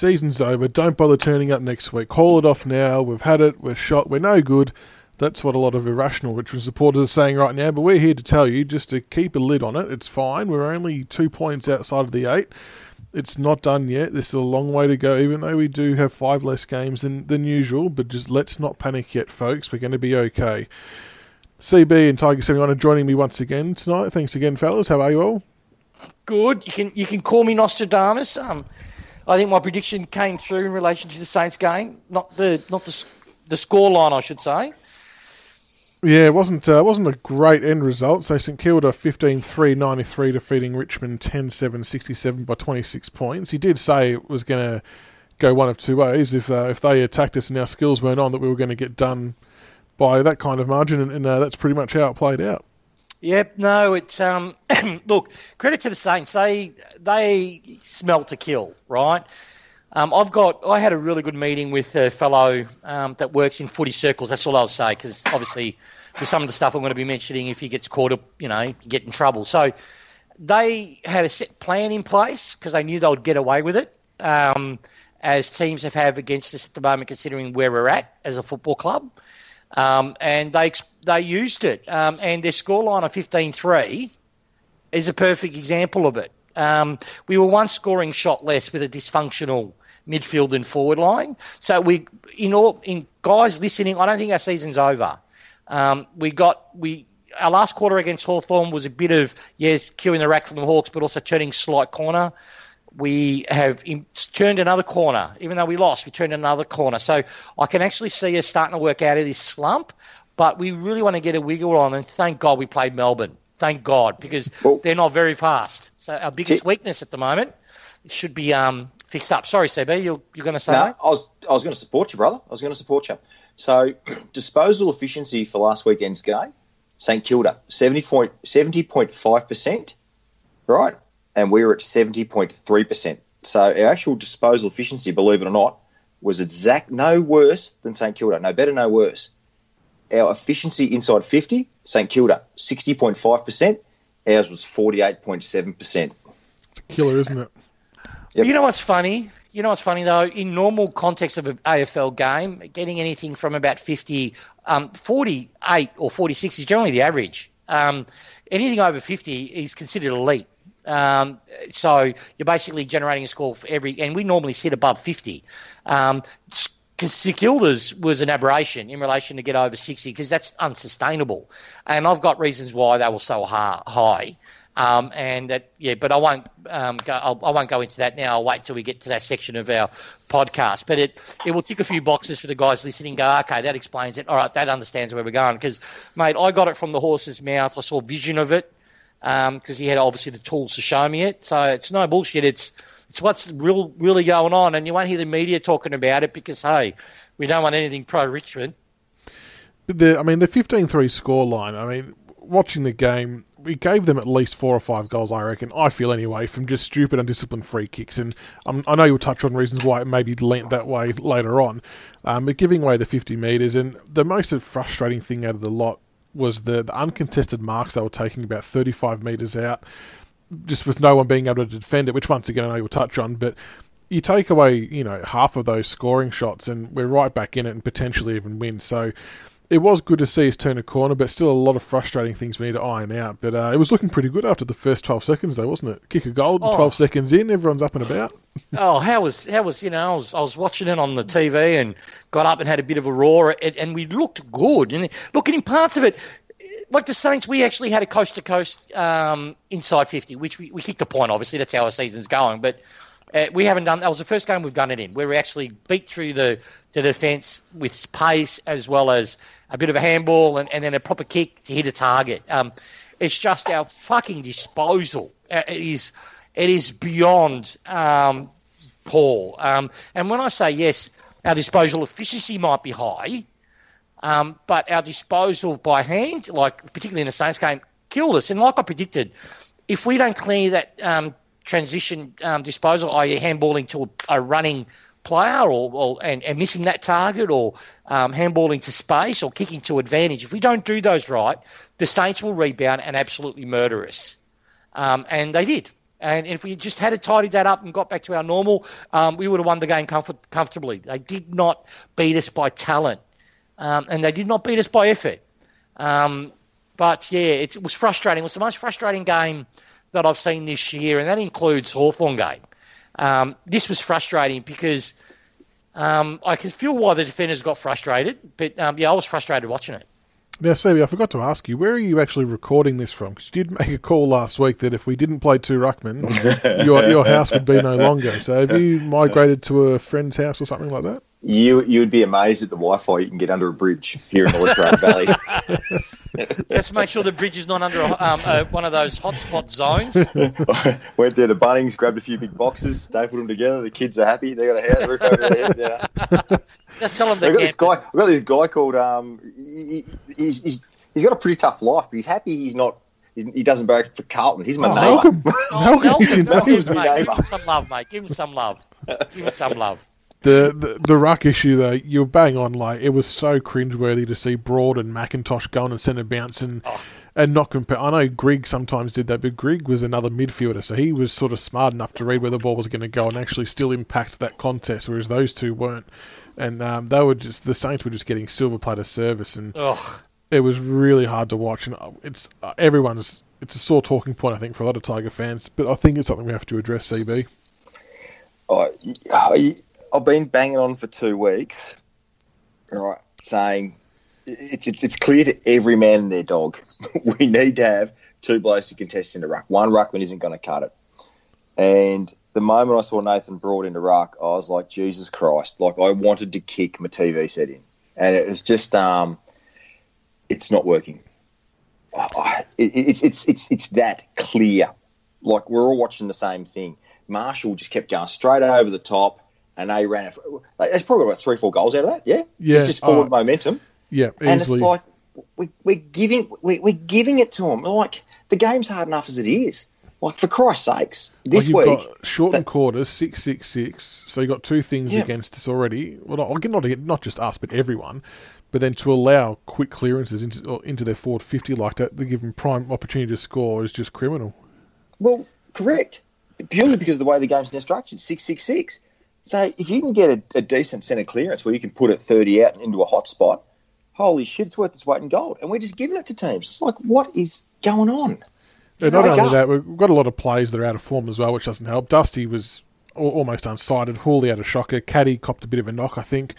season's over. Don't bother turning up next week. Call it off now. We've had it. We're shot. We're no good. That's what a lot of irrational Richmond supporters are saying right now. But we're here to tell you just to keep a lid on it. It's fine. We're only two points outside of the eight. It's not done yet. There's still a long way to go, even though we do have five less games than, than usual. But just let's not panic yet, folks. We're going to be okay. CB and Tiger 71 are joining me once again tonight. Thanks again, fellas. How are you all? Good. You can you can call me Nostradamus. Um, I think my prediction came through in relation to the Saints game, not the not the the score line, I should say. Yeah, it wasn't uh, wasn't a great end result. So St Kilda 15-3-93 defeating Richmond 10-7-67 by 26 points. He did say it was going to go one of two ways. If uh, if they attacked us and our skills weren't on, that we were going to get done by that kind of margin, and, and uh, that's pretty much how it played out. Yep, no, it's um, look credit to the Saints. They they smell to kill, right? Um, I've got I had a really good meeting with a fellow um, that works in footy circles. That's all I'll say because obviously with some of the stuff I'm going to be mentioning, if he gets caught up, you know, get in trouble. So they had a set plan in place because they knew they would get away with it. Um, as teams have have against us at the moment, considering where we're at as a football club. Um, and they they used it. Um, and their scoreline of 15-3 is a perfect example of it. Um, we were one scoring shot less with a dysfunctional midfield and forward line. So we, in all, in guys listening, I don't think our season's over. Um, we got we our last quarter against Hawthorn was a bit of yes, queuing the rack from the Hawks, but also turning slight corner we have turned another corner. Even though we lost, we turned another corner. So I can actually see us starting to work out of this slump, but we really want to get a wiggle on. And thank God we played Melbourne. Thank God, because well, they're not very fast. So our biggest weakness at the moment should be um, fixed up. Sorry, CB, you're, you're going to say no, I was, I was going to support you, brother. I was going to support you. So disposal efficiency for last weekend's game, St Kilda, 70.5%, right? And we were at 70.3%. So our actual disposal efficiency, believe it or not, was exact no worse than St Kilda, no better, no worse. Our efficiency inside 50, St Kilda, 60.5%. Ours was 48.7%. It's a killer, isn't it? Yep. You know what's funny? You know what's funny though? In normal context of an AFL game, getting anything from about 50, um, 48 or 46 is generally the average. Um, anything over 50 is considered elite. Um, so you're basically generating a score for every, and we normally sit above 50. Um, Kilda's was an aberration in relation to get over 60 because that's unsustainable. And I've got reasons why they were so high. Um, and that, yeah, but I won't um, go. I'll, I will not go into that now. I'll wait till we get to that section of our podcast. But it it will tick a few boxes for the guys listening. Go, okay, that explains it. All right, that understands where we're going. Because, mate, I got it from the horse's mouth. I saw vision of it because um, he had obviously the tools to show me it. So it's no bullshit. It's it's what's real really going on, and you won't hear the media talking about it because hey, we don't want anything pro Richmond. The, I mean, the 15-3 score line. I mean, watching the game, we gave them at least four or five goals. I reckon. I feel anyway from just stupid, undisciplined free kicks, and um, I know you'll touch on reasons why it maybe lent that way later on. Um, but giving away the 50 metres, and the most frustrating thing out of the lot was the, the uncontested marks they were taking about 35 metres out, just with no one being able to defend it, which once again I know you'll touch on, but you take away, you know, half of those scoring shots and we're right back in it and potentially even win. So it was good to see us turn a corner, but still a lot of frustrating things we need to iron out. But uh, it was looking pretty good after the first 12 seconds, though, wasn't it? Kick a goal, oh. 12 seconds in, everyone's up and about. oh, how was how was you know I was I was watching it on the TV and got up and had a bit of a roar, and, and we looked good. And looking in parts of it, like the Saints, we actually had a coast to coast inside 50, which we, we kicked a point, obviously. That's how our season's going. But uh, we haven't done that. was the first game we've done it in, where we actually beat through the, the defence with pace as well as a bit of a handball and, and then a proper kick to hit a target. Um, it's just our fucking disposal. Uh, it is it is beyond um, poor. Um, and when I say yes, our disposal efficiency might be high, um, but our disposal by hand, like particularly in the Saints game, killed us. And like I predicted, if we don't clear that um, transition um, disposal, i.e., handballing to a, running player or, or and, and, missing that target or um, handballing to space or kicking to advantage. If we don't do those right, the Saints will rebound and absolutely murder us. Um, and they did. And if we just had tidied that up and got back to our normal, um, we would have won the game comfort- comfortably. They did not beat us by talent, um, and they did not beat us by effort. Um, but yeah, it was frustrating. It was the most frustrating game that I've seen this year, and that includes Hawthorn game. Um, this was frustrating because um, I can feel why the defenders got frustrated, but um, yeah, I was frustrated watching it. Now, Stevie, I forgot to ask you, where are you actually recording this from? Because you did make a call last week that if we didn't play two ruckmen, your your house would be no longer. So have you migrated to a friend's house or something like that? You you would be amazed at the Wi-Fi you can get under a bridge here in North Valley. Just make sure the bridge is not under a, um, uh, one of those hotspot zones. Went there to Bunnings, grabbed a few big boxes, stapled them together. The kids are happy. They got a house roof over their head. Yeah. Just tell them they We've got this guy. We've got this guy called. Um, he, he- he's, he's he's got a pretty tough life, but he's happy. He's not. He doesn't break for Carlton. He's my Oh, neighbour. Malcolm, Oh, Malcolm is in Malcolm, Malcolm's my mate, give him some love, mate. Give him some love. Give him some love. The, the the ruck issue though, you're bang on. Like it was so cringeworthy to see Broad and McIntosh going and centre bounce and Oh. and not compare. I know Grigg sometimes did that, but Grigg was another midfielder, so he was sort of smart enough to read where the ball was going to go and actually still impact that contest, whereas those two weren't. And um, they were just the Saints were just getting silver platter service, and Oh, it was really hard to watch. And uh, it's uh, everyone's it's a sore talking point, I think, for a lot of Tiger fans. But I think it's something we have to address. CB. I, I, I've been banging on for two weeks, right? Saying it's, it's it's clear to every man and their dog we need to have two blokes to contest in the ruck. One ruckman isn't going to cut it. And the moment I saw Nathan Broad in the ruck, I was like, Jesus Christ! Like I wanted to kick my TV set in, and it was just um, it's not working. I- it, it's it's it's it's that clear. Like we're all watching the same thing. Marshall just kept going straight over the top, and they ran. it. Like, there's probably about three, four goals out of that. Yeah, Yeah, it's just forward oh. momentum, Yeah, and it's like we, we're giving we, we're giving it to them. Like the game's hard enough as it is. Like for Christ's sakes, this Like you've week. got shortened that- quarters, six six six. So you have got two things Yeah. against us already. Well, not, not not just us, but everyone. But then to allow quick clearances into or into their forward fifty like that, to give them prime opportunity to score is just criminal. Well, correct. Purely because of the way the game's now structured, six six six. So if you can get a, a decent centre clearance where you can put it thirty out into a hot spot, holy shit, it's worth its weight in gold. And we're just giving it to teams. It's like, what is going on? And not only us. that, we've got a lot of plays that are out of form as well, which doesn't help. Dusty was al- almost unsighted. Houli had a shocker. Caddy copped a bit of a knock, I think.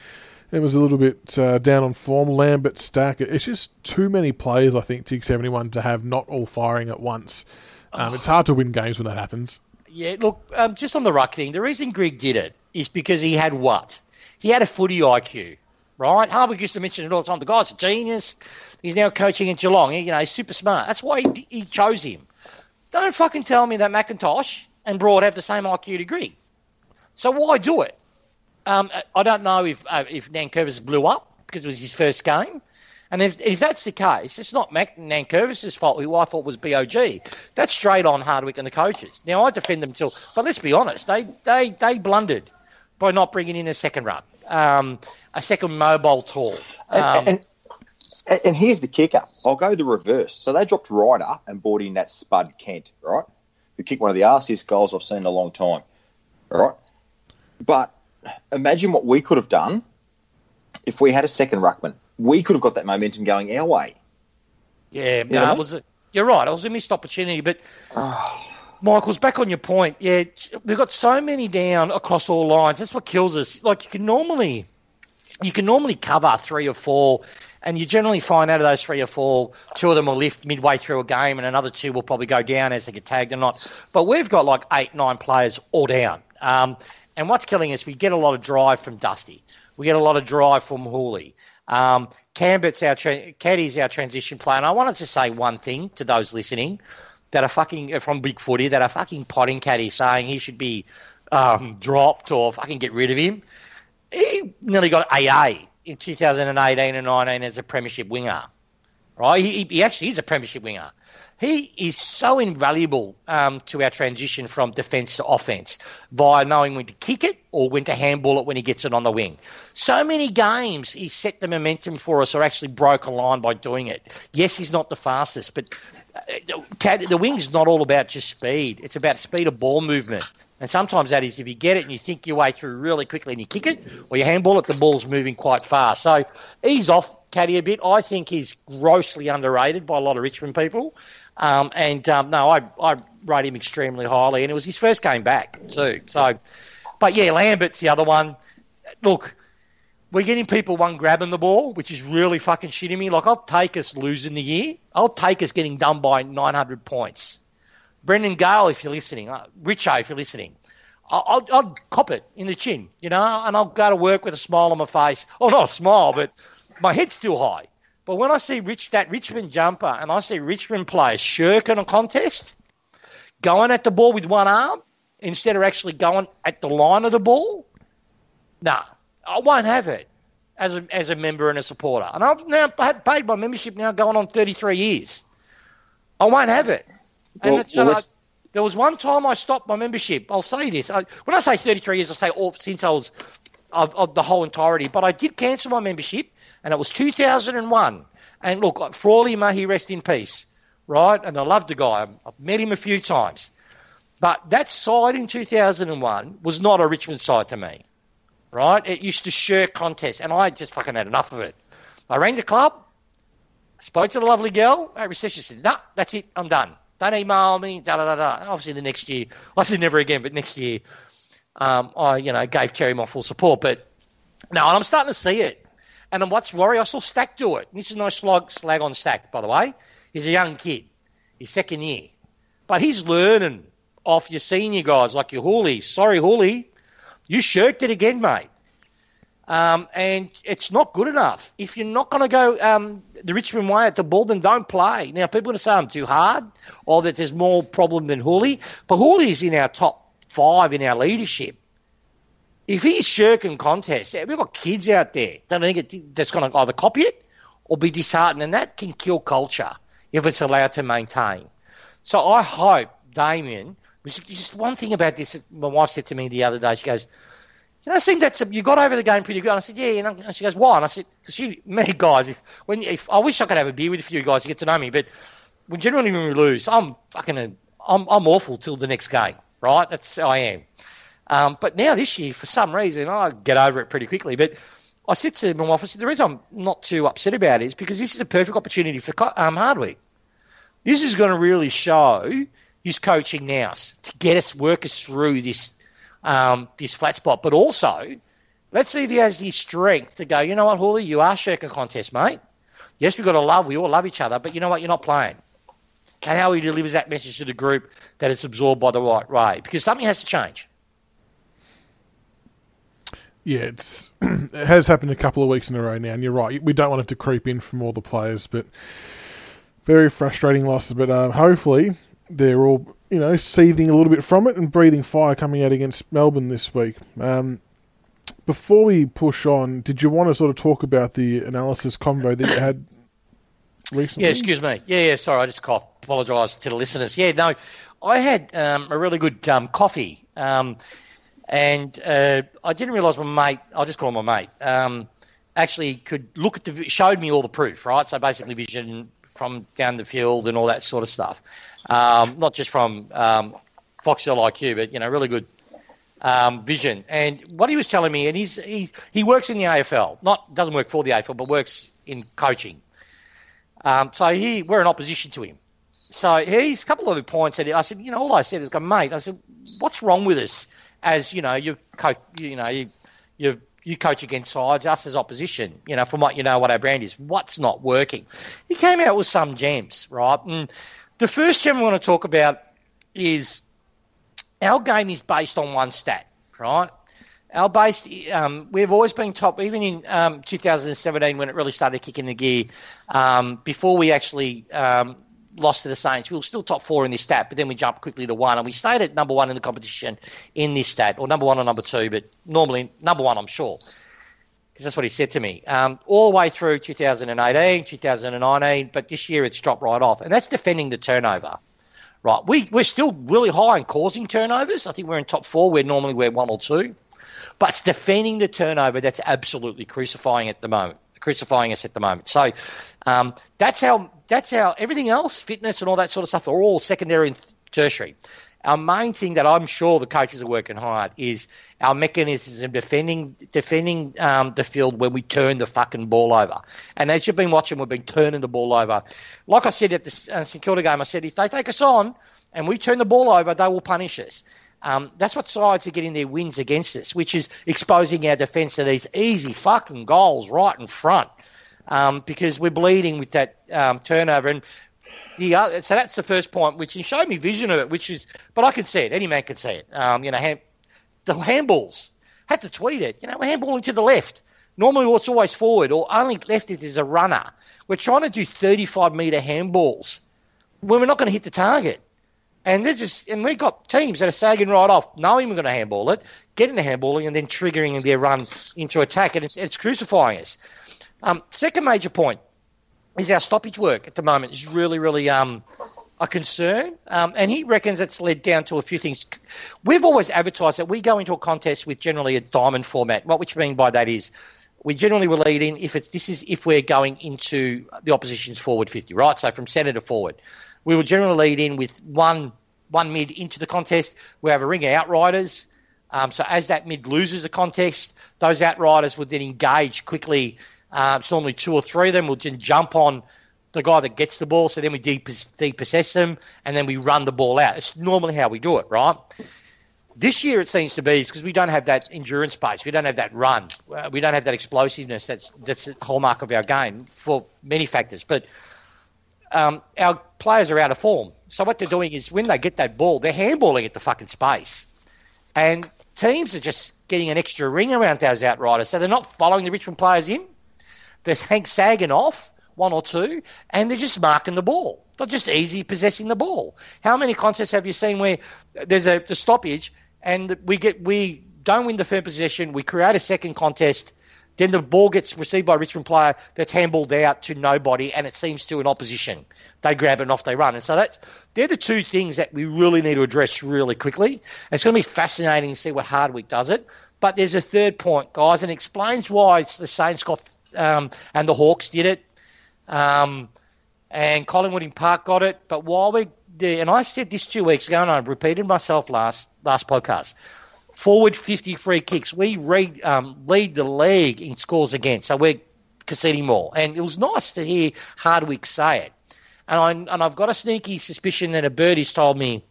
It was a little bit uh, down on form. Lambert, Stack. It's just too many players, I think, TIG 71 to have not all firing at once. Um, it's hard to win games when that happens. Yeah, look, um, just on the ruck thing, the reason Grigg did it is because he had what? He had a footy IQ, right? Harvey used to mention it all the time. The guy's a genius. He's now coaching in Geelong. He, you know, he's super smart. That's why he, he chose him. Don't fucking tell me that McIntosh and Broad have the same IQ degree. So why do it? Um, I don't know if uh, if Nankervis blew up because it was his first game. And if, if that's the case, it's not Mac Nankervis's fault, who I thought was BOG. That's straight on Hardwick and the coaches. Now, I defend them till, but let's be honest, they, they, they blundered by not bringing in a second run, um, a second mobile tall. Um, And, and, and here's the kicker. I'll go the reverse. So they dropped Ryder and brought in that Spud Kent, right? Who kicked one of the arsiest goals I've seen in a long time, right? But imagine what we could have done if we had a second ruckman. We could have got that momentum going our way. Yeah, no, know? it was. A, you're right. It was a missed opportunity, but Michael's back on your point. Yeah, we've got so many down across all lines. That's what kills us. Like you can normally, you can normally cover three or four, and you generally find out of those three or four, two of them will lift midway through a game, and another two will probably go down as they get tagged or not. But we've got like eight, nine players all down. Um, and what's killing us, we get a lot of drive from Dusty. We get a lot of drive from Houli. Um, Cambert's our tra- Caddy's our transition player. And I wanted to say one thing to those listening that are fucking from Big Footy that are fucking potting Caddy saying he should be um, dropped or fucking get rid of him. He nearly got AA in 2018 and 19 as a premiership winger. Right? He, he actually is a premiership winger. He is so invaluable um, to our transition from defence to offence via knowing when to kick it or when to handball it when he gets it on the wing. So many games he set the momentum for us or actually broke a line by doing it. Yes, he's not the fastest, but the wing's not all about just speed. It's about speed of ball movement. And sometimes that is if you get it and you think your way through really quickly and you kick it, or you handball it, the ball's moving quite fast. So ease off Caddy a bit. I think he's grossly underrated by a lot of Richmond people. Um, and um, no, I, I rate him extremely highly. And it was his first game back, too. So, but yeah, Lambert's the other one. Look, we're getting people one grabbing the ball, which is really fucking shitting me. Like, I'll take us losing the year. I'll take us getting done by 900 points. Brendan Gale, if you're listening, uh, Richo, if you're listening, I'll, I'll, cop it in the chin, you know, and I'll go to work with a smile on my face. Oh, not a smile, but my head's still high. But when I see Rich that Richmond jumper and I see Richmond players shirking a contest, going at the ball with one arm instead of actually going at the line of the ball, nah, I won't have it as a, as a member and a supporter. And I've now paid my membership now going on 33 years. I won't have it. And, well, well, I, there was one time I stopped my membership. I'll say this. I, when I say 33 years, I say all since I was of, of, the whole entirety. But I did cancel my membership, and it was 2001. And look, uh, Frawley, may he rest in peace, right? And I loved the guy. I've met him a few times. But that side in 2001 was not a Richmond side to me right? It used to shirk contests, and I just fucking had enough of it. I rang the club, spoke to the lovely girl at reception, said, "No, that's it, I'm done. Don't email me." Da da da da. Obviously, the next year, I said never again, but next year, um, I you know gave Terry my full support. But no, and I'm starting to see it. And what's worry? I saw Stack do it. This is no slag, slag on Stack, by the way. He's a young kid. He's second year. But he's learning off your senior guys like your Houli. Sorry, Houli. You shirked it again, mate. Um, and it's not good enough. If you're not going to go um, the Richmond way at the ball, then don't play. Now, people are going to say I'm too hard or that there's more problem than Houli. But Houli's in our top five in our leadership. If he's shirking contests, we've got kids out there I think that's going to either copy it or be disheartened, and that can kill culture if it's allowed to maintain. So I hope Damien just one thing about this. My wife said to me the other day. She goes, "You know, I think that's you got over the game pretty good." And I said, "Yeah." And she goes, "Why?" And I said, "Because she, me guys, if when if I wish I could have a beer with a few guys to get to know me, but when generally when we lose, I'm fucking a, I'm I'm awful till the next game, right? That's how I am. Um, but now this year, for some reason, I get over it pretty quickly. But I said to my wife, I said, the reason I'm not too upset about it is because this is a perfect opportunity for um, Hardwick. This is going to really show his coaching now to get us work us through this um, this flat spot. But also, let's see if he has the strength to go. You know what, Houli, you are shirking contest, mate. Yes, we've got to love. We all love each other, but you know what? You're not playing. And how he delivers that message to the group that it's absorbed by the right way, because something has to change. Yeah, it's it has happened a couple of weeks in a row now, and you're right. We don't want it to creep in from all the players, but very frustrating losses. But um, hopefully, they're all you know seething a little bit from it and breathing fire coming out against Melbourne this week. Um, before we push on, did you want to sort of talk about the analysis combo that you had recently? Yeah, excuse me. Yeah, yeah. Sorry, I just coughed. Apologise to the listeners. Yeah, no, I had um, a really good um, coffee, um, and uh, I didn't realise my mate. I'll just call him my mate. Um, actually, could look at the showed me all the proof. Right, so basically, vision from down the field and all that sort of stuff. Um, not just from um, Foxtel IQ, but you know, really good um, vision. And what he was telling me, and he's he he works in the AFL, not doesn't work for the AFL, but works in coaching. Um, so he we're in opposition to him. So he's a couple of points that I said, you know, all I said is, go, mate. I said, what's wrong with us? As you know, you co- you know, you you you coach against sides, us as opposition, you know, from what you know what our brand is, what's not working. He came out with some gems, right? And the first gem we want to talk about is our game is based on one stat, right? Our base, um, we've always been top, even in um, 2017 when it really started kicking the gear. Um, before we actually um, lost to the Saints. We were still top four in this stat, but then we jumped quickly to one, and we stayed at number one in the competition in this stat, or number one or number two, but normally number one, I'm sure, because that's what he said to me. Um, all the way through 2018, 2019, but this year it's dropped right off, and that's defending the turnover. Right, we we're still really high in causing turnovers. I think we're in top four. Where normally we're one or two, but it's defending the turnover that's absolutely crucifying at the moment crucifying us at the moment. So um, that's how that's our everything else, fitness and all that sort of stuff, are all secondary and tertiary. Our main thing that I'm sure the coaches are working hard is our mechanisms of defending defending um, the field when we turn the fucking ball over. And as you've been watching, we've been turning the ball over. Like I said at the uh, St Kilda game, I said if they take us on and we turn the ball over, they will punish us. Um, that's what sides are getting their wins against us, which is exposing our defence to these easy fucking goals right in front. Um, because we're bleeding with that um, turnover. And the other, so that's the first point, which you showed me vision of it, which is, but I can see it. Any man can see it. Um, you know, hand, the handballs. Had to tweet it. You know, we're handballing to the left. Normally, what's always forward, or only left if there's a runner. We're trying to do 35 metre handballs when we're not going to hit the target. And they're just, and we've got teams that are sagging right off, knowing we're going to handball it, getting the handballing, and then triggering their run into attack, and it's, it's crucifying us. Um, second major point is our stoppage work at the moment is really, really um, a concern. Um, and he reckons it's led down to a few things. We've always advertised that we go into a contest with generally a diamond format. What which mean by that is we generally will lead in if it's this is if we're going into the opposition's forward 50, right? So from centre to forward. We will generally lead in with one one mid into the contest. We have a ring of outriders. Um, so as that mid loses the contest, those outriders would then engage quickly uh, it's normally two or three of them will then jump on the guy that gets the ball. So then we depossess them and then we run the ball out. It's normally how we do it, right? This year it seems to be because we don't have that endurance pace, we don't have that run, uh, we don't have that explosiveness. That's that's the hallmark of our game for many factors. But um, our players are out of form. So what they're doing is when they get that ball, they're handballing at the fucking space, and teams are just getting an extra ring around those outriders. So they're not following the Richmond players in. They're sagging off one or two, and they're just marking the ball. They're just easy possessing the ball. How many contests have you seen where there's a the stoppage and we get we don't win the first possession, we create a second contest, then the ball gets received by a Richmond player that's handballed out to nobody, and it seems to an opposition. They grab it and off they run. And so that's they're the two things that we really need to address really quickly. It's going to be fascinating to see what Hardwick does it. But there's a third point, guys, and explains why it's the Saints got um, and the Hawks did it. Um, and Collingwood in Park got it. But while we and I said this two weeks ago, and I repeated myself last last podcast. Forward 50 free kicks. We um, lead the league in scores against, so we're conceding more. And it was nice to hear Hardwick say it. And, I, and I've got a sneaky suspicion that a birdie's told me,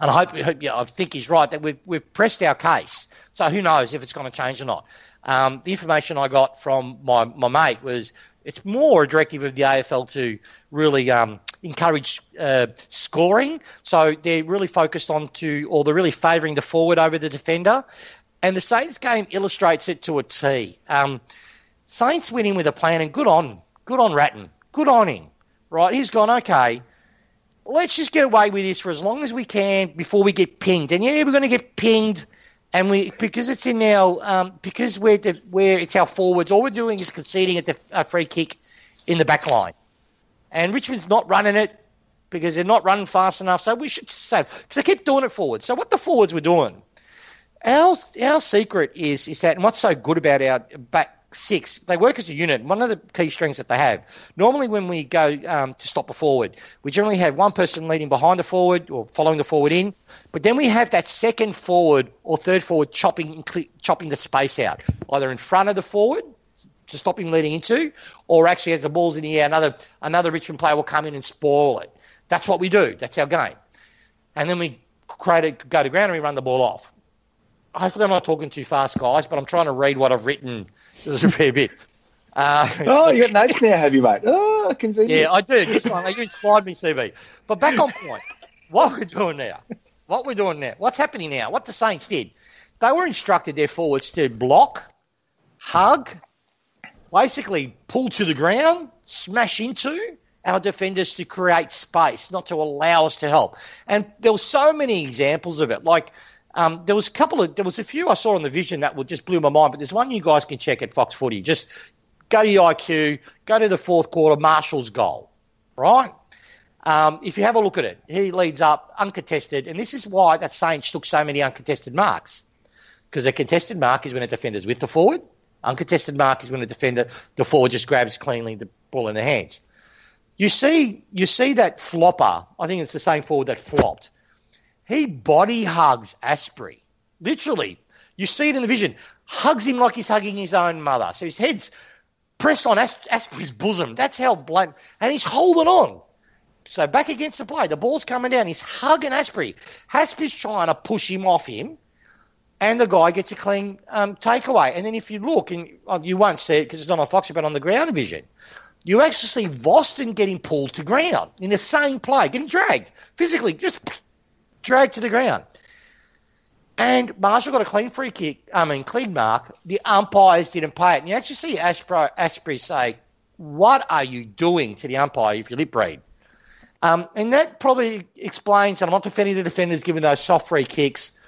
and I hope, hope yeah, I think he's right, that we've, we've pressed our case. So who knows if it's going to change or not. Um, the information I got from my, my mate was it's more a directive of the AFL to really um, encourage uh, scoring. So they're really focused on to, or they're really favouring the forward over the defender. And the Saints game illustrates it to a T. Um, Saints winning with a plan, and good on, good on Ratten, good on him. Right, he's gone okay. Let's just get away with this for as long as we can before we get pinged. And yeah, we're going to get pinged and we because it's in our um, because we're the, where it's our forwards. All we're doing is conceding at the a free kick in the back line, and Richmond's not running it because they're not running fast enough. So we should save because they keep doing it forward. So what the forwards were doing, our our secret is is that and what's so good about our back six. They work as a unit. One of the key strengths that they have. Normally, when we go um, to stop a forward, we generally have one person leading behind the forward or following the forward in. But then we have that second forward or third forward chopping chopping the space out, either in front of the forward to stop him leading into, or actually as the ball's in the air, another another Richmond player will come in and spoil it. That's what we do. That's our game. And then we create a, go to ground and we run the ball off hopefully I'm not talking too fast, guys, but I'm trying to read what I've written. This is a fair bit. Uh, oh, you got notes now, have you, mate? Oh, convenient. Yeah, I do. This one, you inspired me, CB. But back on point, what we're doing now, what we're doing now, what's happening now, what the Saints did, they were instructed their forwards to block, hug, basically pull to the ground, smash into our defenders to create space, not to allow us to help. And there were so many examples of it. Like um, there was a couple of there was a few I saw on the vision that would just blew my mind, but there's one you guys can check at Fox Footy. Just go to the IQ, go to the fourth quarter, Marshall's goal, right? Um, if you have a look at it, he leads up uncontested, and this is why that Saints took so many uncontested marks. Because a contested mark is when a defender's with the forward. Uncontested mark is when a defender, the forward just grabs cleanly the ball in the hands. You see, you see that flopper. I think it's the same forward that flopped. He body hugs Astbury, literally. You see it in the vision. Hugs him like he's hugging his own mother. So his head's pressed on As- Astbury's bosom. That's how blatant. And he's holding on. So back against the play, the ball's coming down. He's hugging Astbury. Astbury's trying to push him off him, and the guy gets a clean um, takeaway. And then if you look, and oh, you won't see it because it's not on Foxy, but on the ground vision, you actually see Vlastuin getting pulled to ground in the same play, getting dragged physically, just dragged to the ground. And Marshall got a clean free kick, I mean, clean mark. The umpires didn't pay it. And you actually see Astbury, say, What are you doing to the umpire if you lip read? Um, and that probably explains, and I'm not defending the defenders giving those soft free kicks,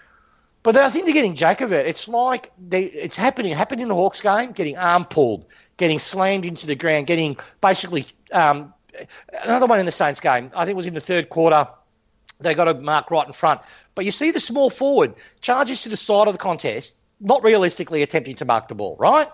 but I think they're getting jack of it. It's like they, it's happening, happened in the Hawks game, getting arm pulled, getting slammed into the ground, getting basically um, another one in the Saints game. I think it was in the third quarter. They got a mark right in front. But you see the small forward charges to the side of the contest, not realistically attempting to mark the ball, right?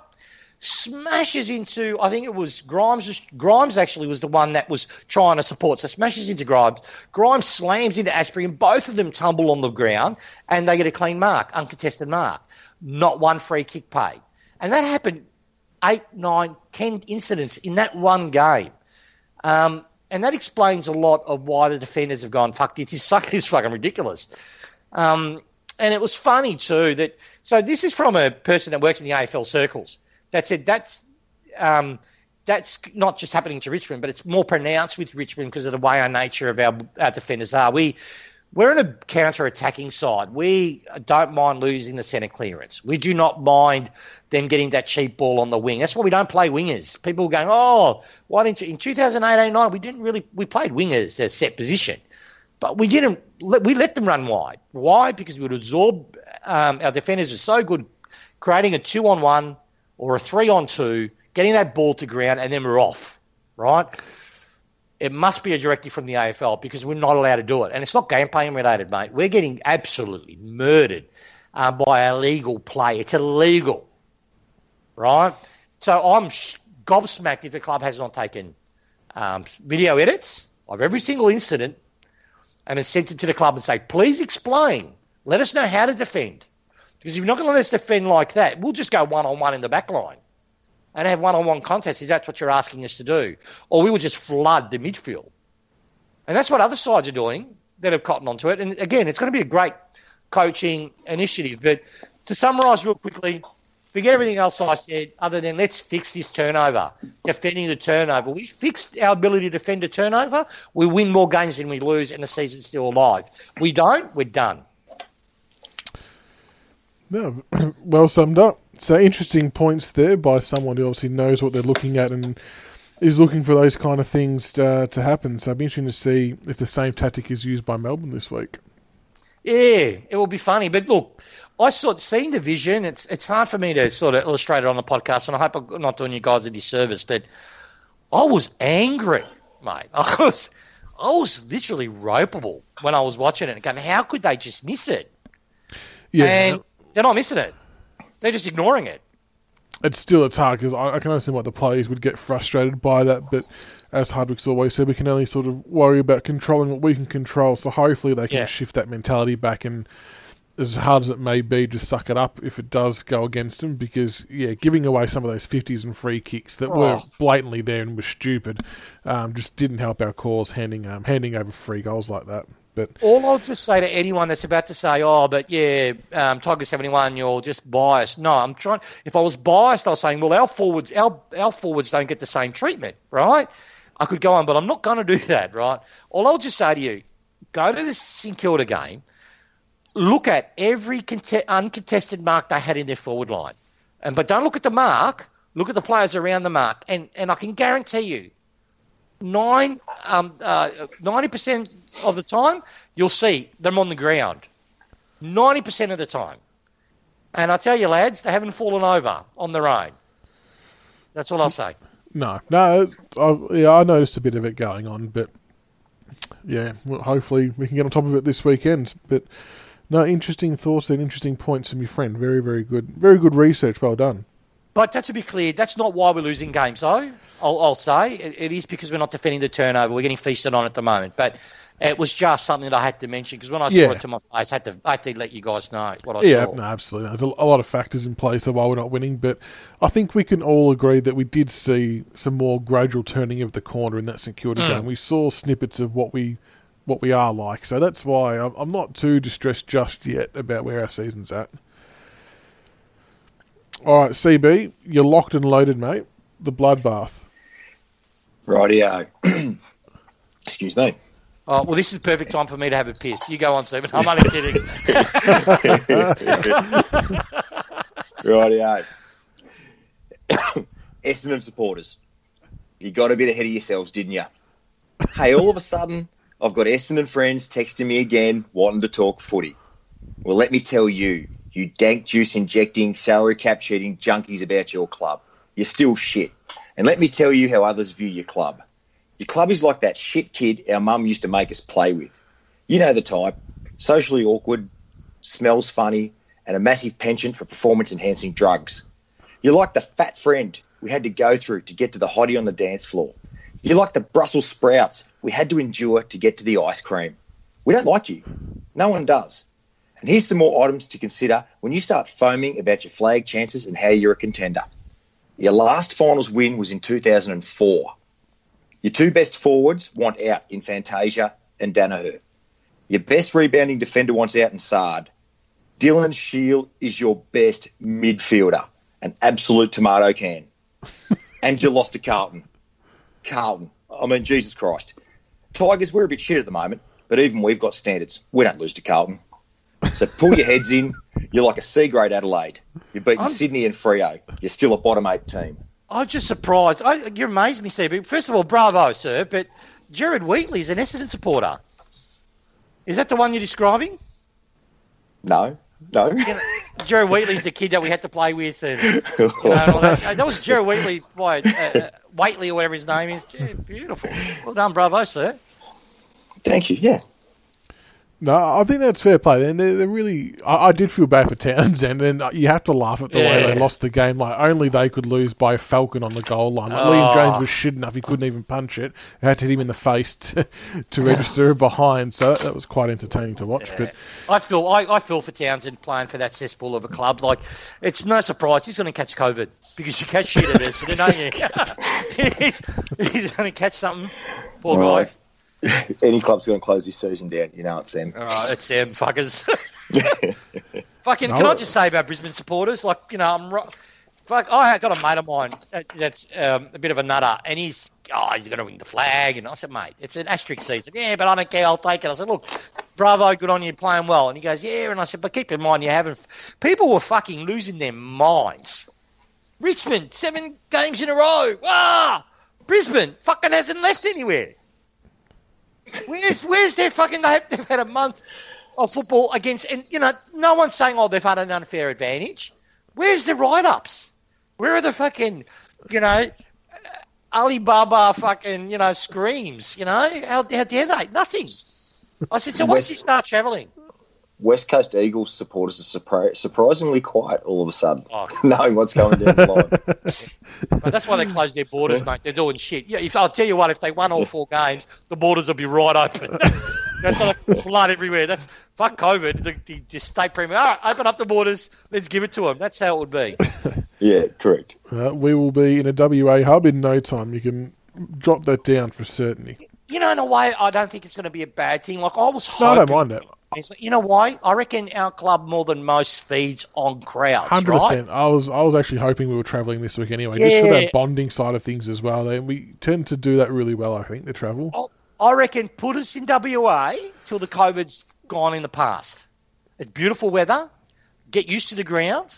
Smashes into, I think it was Grimes. Grimes actually was the one that was trying to support. So smashes into Grimes. Grimes slams into Astbury, and both of them tumble on the ground, and they get a clean mark, uncontested mark. Not one free kick paid. And that happened eight, nine, ten incidents in that one game. Um, and that explains a lot of why the defenders have gone, fuck, this is, this is fucking ridiculous. Um, and it was funny too that, so this is from a person that works in the AFL circles that said that's, um, that's not just happening to Richmond, but it's more pronounced with Richmond because of the way our nature of our, our defenders are. We, we're in a counter-attacking side. We don't mind losing the centre clearance. We do not mind them getting that cheap ball on the wing. That's why we don't play wingers. People going, oh, why didn't you? In 2008-09, we didn't really, we played wingers as set position. But we didn't, we let them run wide. Why? Because we would absorb, um, our defenders are so good creating a two-on-one or a three-on-two, getting that ball to ground, and then we're off, right? it must be a directive from the AFL because we're not allowed to do it. And it's not game playing related, mate. We're getting absolutely murdered um, by a illegal play. It's illegal, right? So I'm gobsmacked if the club has not taken um, video edits of every single incident and then sent it to the club and say, please explain. Let us know how to defend. Because if you're not going to let us defend like that, we'll just go one on one in the back line and have one-on-one contests if that's what you're asking us to do, or we will just flood the midfield. And that's what other sides are doing that have cottoned onto it. And again, it's going to be a great coaching initiative. But to summarise real quickly, forget everything else I said, other than let's fix this turnover, defending the turnover. We fixed our ability to defend a turnover. We win more games than we lose, and the season's still alive. We don't, we're done. No, well summed up. So interesting points there by someone who obviously knows what they're looking at and is looking for those kind of things to, to happen. So it'd be interesting to see if the same tactic is used by Melbourne this week. Yeah, it will be funny. But look, I sort seeing the vision. It's it's hard for me to sort of illustrate it on the podcast, and I hope I'm not doing you guys a disservice. But I was angry, mate. I was I was literally ropeable when I was watching it, going, how could they just miss it? Yeah, and they're not missing it. They're just ignoring it. It's still a hard because I, I, can understand why the players would get frustrated by that, but as Hardwick's always said, we can only sort of worry about controlling what we can control. So hopefully they can yeah. shift that mentality back and, as hard as it may be, just suck it up if it does go against them. Because yeah, giving away some of those fifties and free kicks that oh. were blatantly there and were stupid, um, just didn't help our cause handing um, handing over free goals like that. But all I'll just say to anyone that's about to say, "Oh, but yeah, um, Tiger seventy one, you're just biased." No, I'm trying. If I was biased, I was saying, "Well, our forwards, our our forwards don't get the same treatment, right?" I could go on, but I'm not going to do that, right? All I'll just say to you, go to the St Kilda game, look at every cont- uncontested mark they had in their forward line, and but don't look at the mark. Look at the players around the mark, and and I can guarantee you, nine, um, uh, 90% of the time, you'll see them on the ground. 90% of the time. And I tell you, lads, they haven't fallen over on their own. That's all I'll say. No, no, I, yeah, I noticed a bit of it going on, but yeah, well, hopefully we can get on top of it this weekend. But no, interesting thoughts and interesting points from your friend. Very, very good. Very good research. Well done. But to be clear, that's not why we're losing games, though. I'll, I'll say it, it is because we're not defending the turnover. We're getting feasted on at the moment. But it was just something that I had to mention because when I Yeah. saw it to my face, I had to, I had to let you guys know what I Yeah, saw. no, absolutely. There's a, a lot of factors in place of why we're not winning, but I think we can all agree that we did see some more gradual turning of the corner in that security Mm. game. We saw snippets of what we what we are like, so that's why I'm, I'm not too distressed just yet about where our season's at. All right, CB, you're locked and loaded, mate. The bloodbath. Rightio. Excuse me. Oh, well, this is perfect time for me to have a piss. You go on, Stephen. I'm only kidding. Rightio. Essendon supporters, you got a bit ahead of yourselves, didn't you? Hey, all of a sudden, I've got Essendon friends texting me again, wanting to talk footy. Well, let me tell you, you dank juice injecting, salary cap cheating junkies about your club. You're still shit. And let me tell you how others view your club. Your club is like that shit kid our mum used to make us play with. You know the type. Socially awkward, smells funny, and a massive penchant for performance enhancing drugs. You're like the fat friend we had to go through to get to the hottie on the dance floor. You're like the Brussels sprouts we had to endure to get to the ice cream. We don't like you. No one does. And here's some more items to consider when you start foaming about your flag chances and how you're a contender. Your last finals win was in 2004. Your two best forwards want out in Fantasia and Daniher. Your best rebounding defender wants out in Saad. Dylan Shiel is your best midfielder, an absolute tomato can. and you lost to Carlton. Carlton. I mean, Jesus Christ. Tigers, we're a bit shit at the moment, but even we've got standards. We don't lose to Carlton. So pull your heads in. You're like a C grade Adelaide. You're beating I'm- Sydney and Freo. You're still a bottom eight team. I'm just surprised. I, you amazed me, Steve. First of all, bravo, sir. But Jared Wheatley is an Essendon supporter. Is that the one you're describing? No, no. You know, Jared Wheatley's the kid that we had to play with, and you know, that. That was Jared Wheatley, why, uh, uh, Waitley or whatever his name is. Yeah, beautiful. Well done, bravo, sir. Thank you. Yeah. No, I think that's fair play. And they're, they're really, I, I did feel bad for Townsend, and you have to laugh at the way they lost the game. Like only they could lose by a falcon on the goal line. Like, Oh. Liam Jones ah. was shit enough; he couldn't even punch it. It had to hit him in the face to, to register a behind. So that, that was quite entertaining to watch. But I feel I, I feel for Townsend playing for that cesspool of a club. Like it's no surprise he's going to catch COVID because you catch shit at this, don't you? he's, he's going to catch something. Poor guy. Right. Any club's going to close this season down. You know it's them. All right, it's them fuckers. Fucking, can I just say about Brisbane supporters? Like, you know, I'm ro- fuck. I got a mate of mine that's um, a bit of a nutter, and he's oh, he's going to win the flag, and I said, mate, it's an asterisk season. Yeah, but I don't care. I'll take it. I said, look, bravo, good on you, playing well. And he goes, yeah, and I said, but keep in mind, you haven't. People were fucking losing their minds. Richmond, seven games in a row. Ah, Brisbane fucking hasn't left anywhere. Where's where's their fucking? They- They've had a month of football against, and you know, no one's saying, oh, they've had an unfair advantage. Where's the write-ups? Where are the fucking, you know, Alibaba fucking, you know, screams? You know, how, how dare they? Nothing. I said, so once you start travelling, West Coast Eagles supporters are surpri- surprisingly quiet all of a sudden, Oh. knowing what's going down the line. but that's why they closed their borders, mate. They're doing shit. Yeah, if I'll tell you what, if they won all four games, the borders will be right open. That's, that's like flood everywhere. That's fuck COVID. The, the, the state premier, all right, open up the borders. Let's give it to them. That's how it would be. yeah, correct. uh, we will be in a WA hub in no time. You can drop that down for certainty. You know, in a way, I don't think it's going to be a bad thing. Like I was No, I hoping. don't mind. It's- You know why? I reckon our club more than most feeds on crowds, Hundred right? percent. I was I was actually hoping we were travelling this week anyway, just for Yeah. that bonding side of things as well. And we tend to do that really well. I think the travel. I reckon put us in WA till the COVID's gone in the past. It's beautiful weather. Get used to the ground,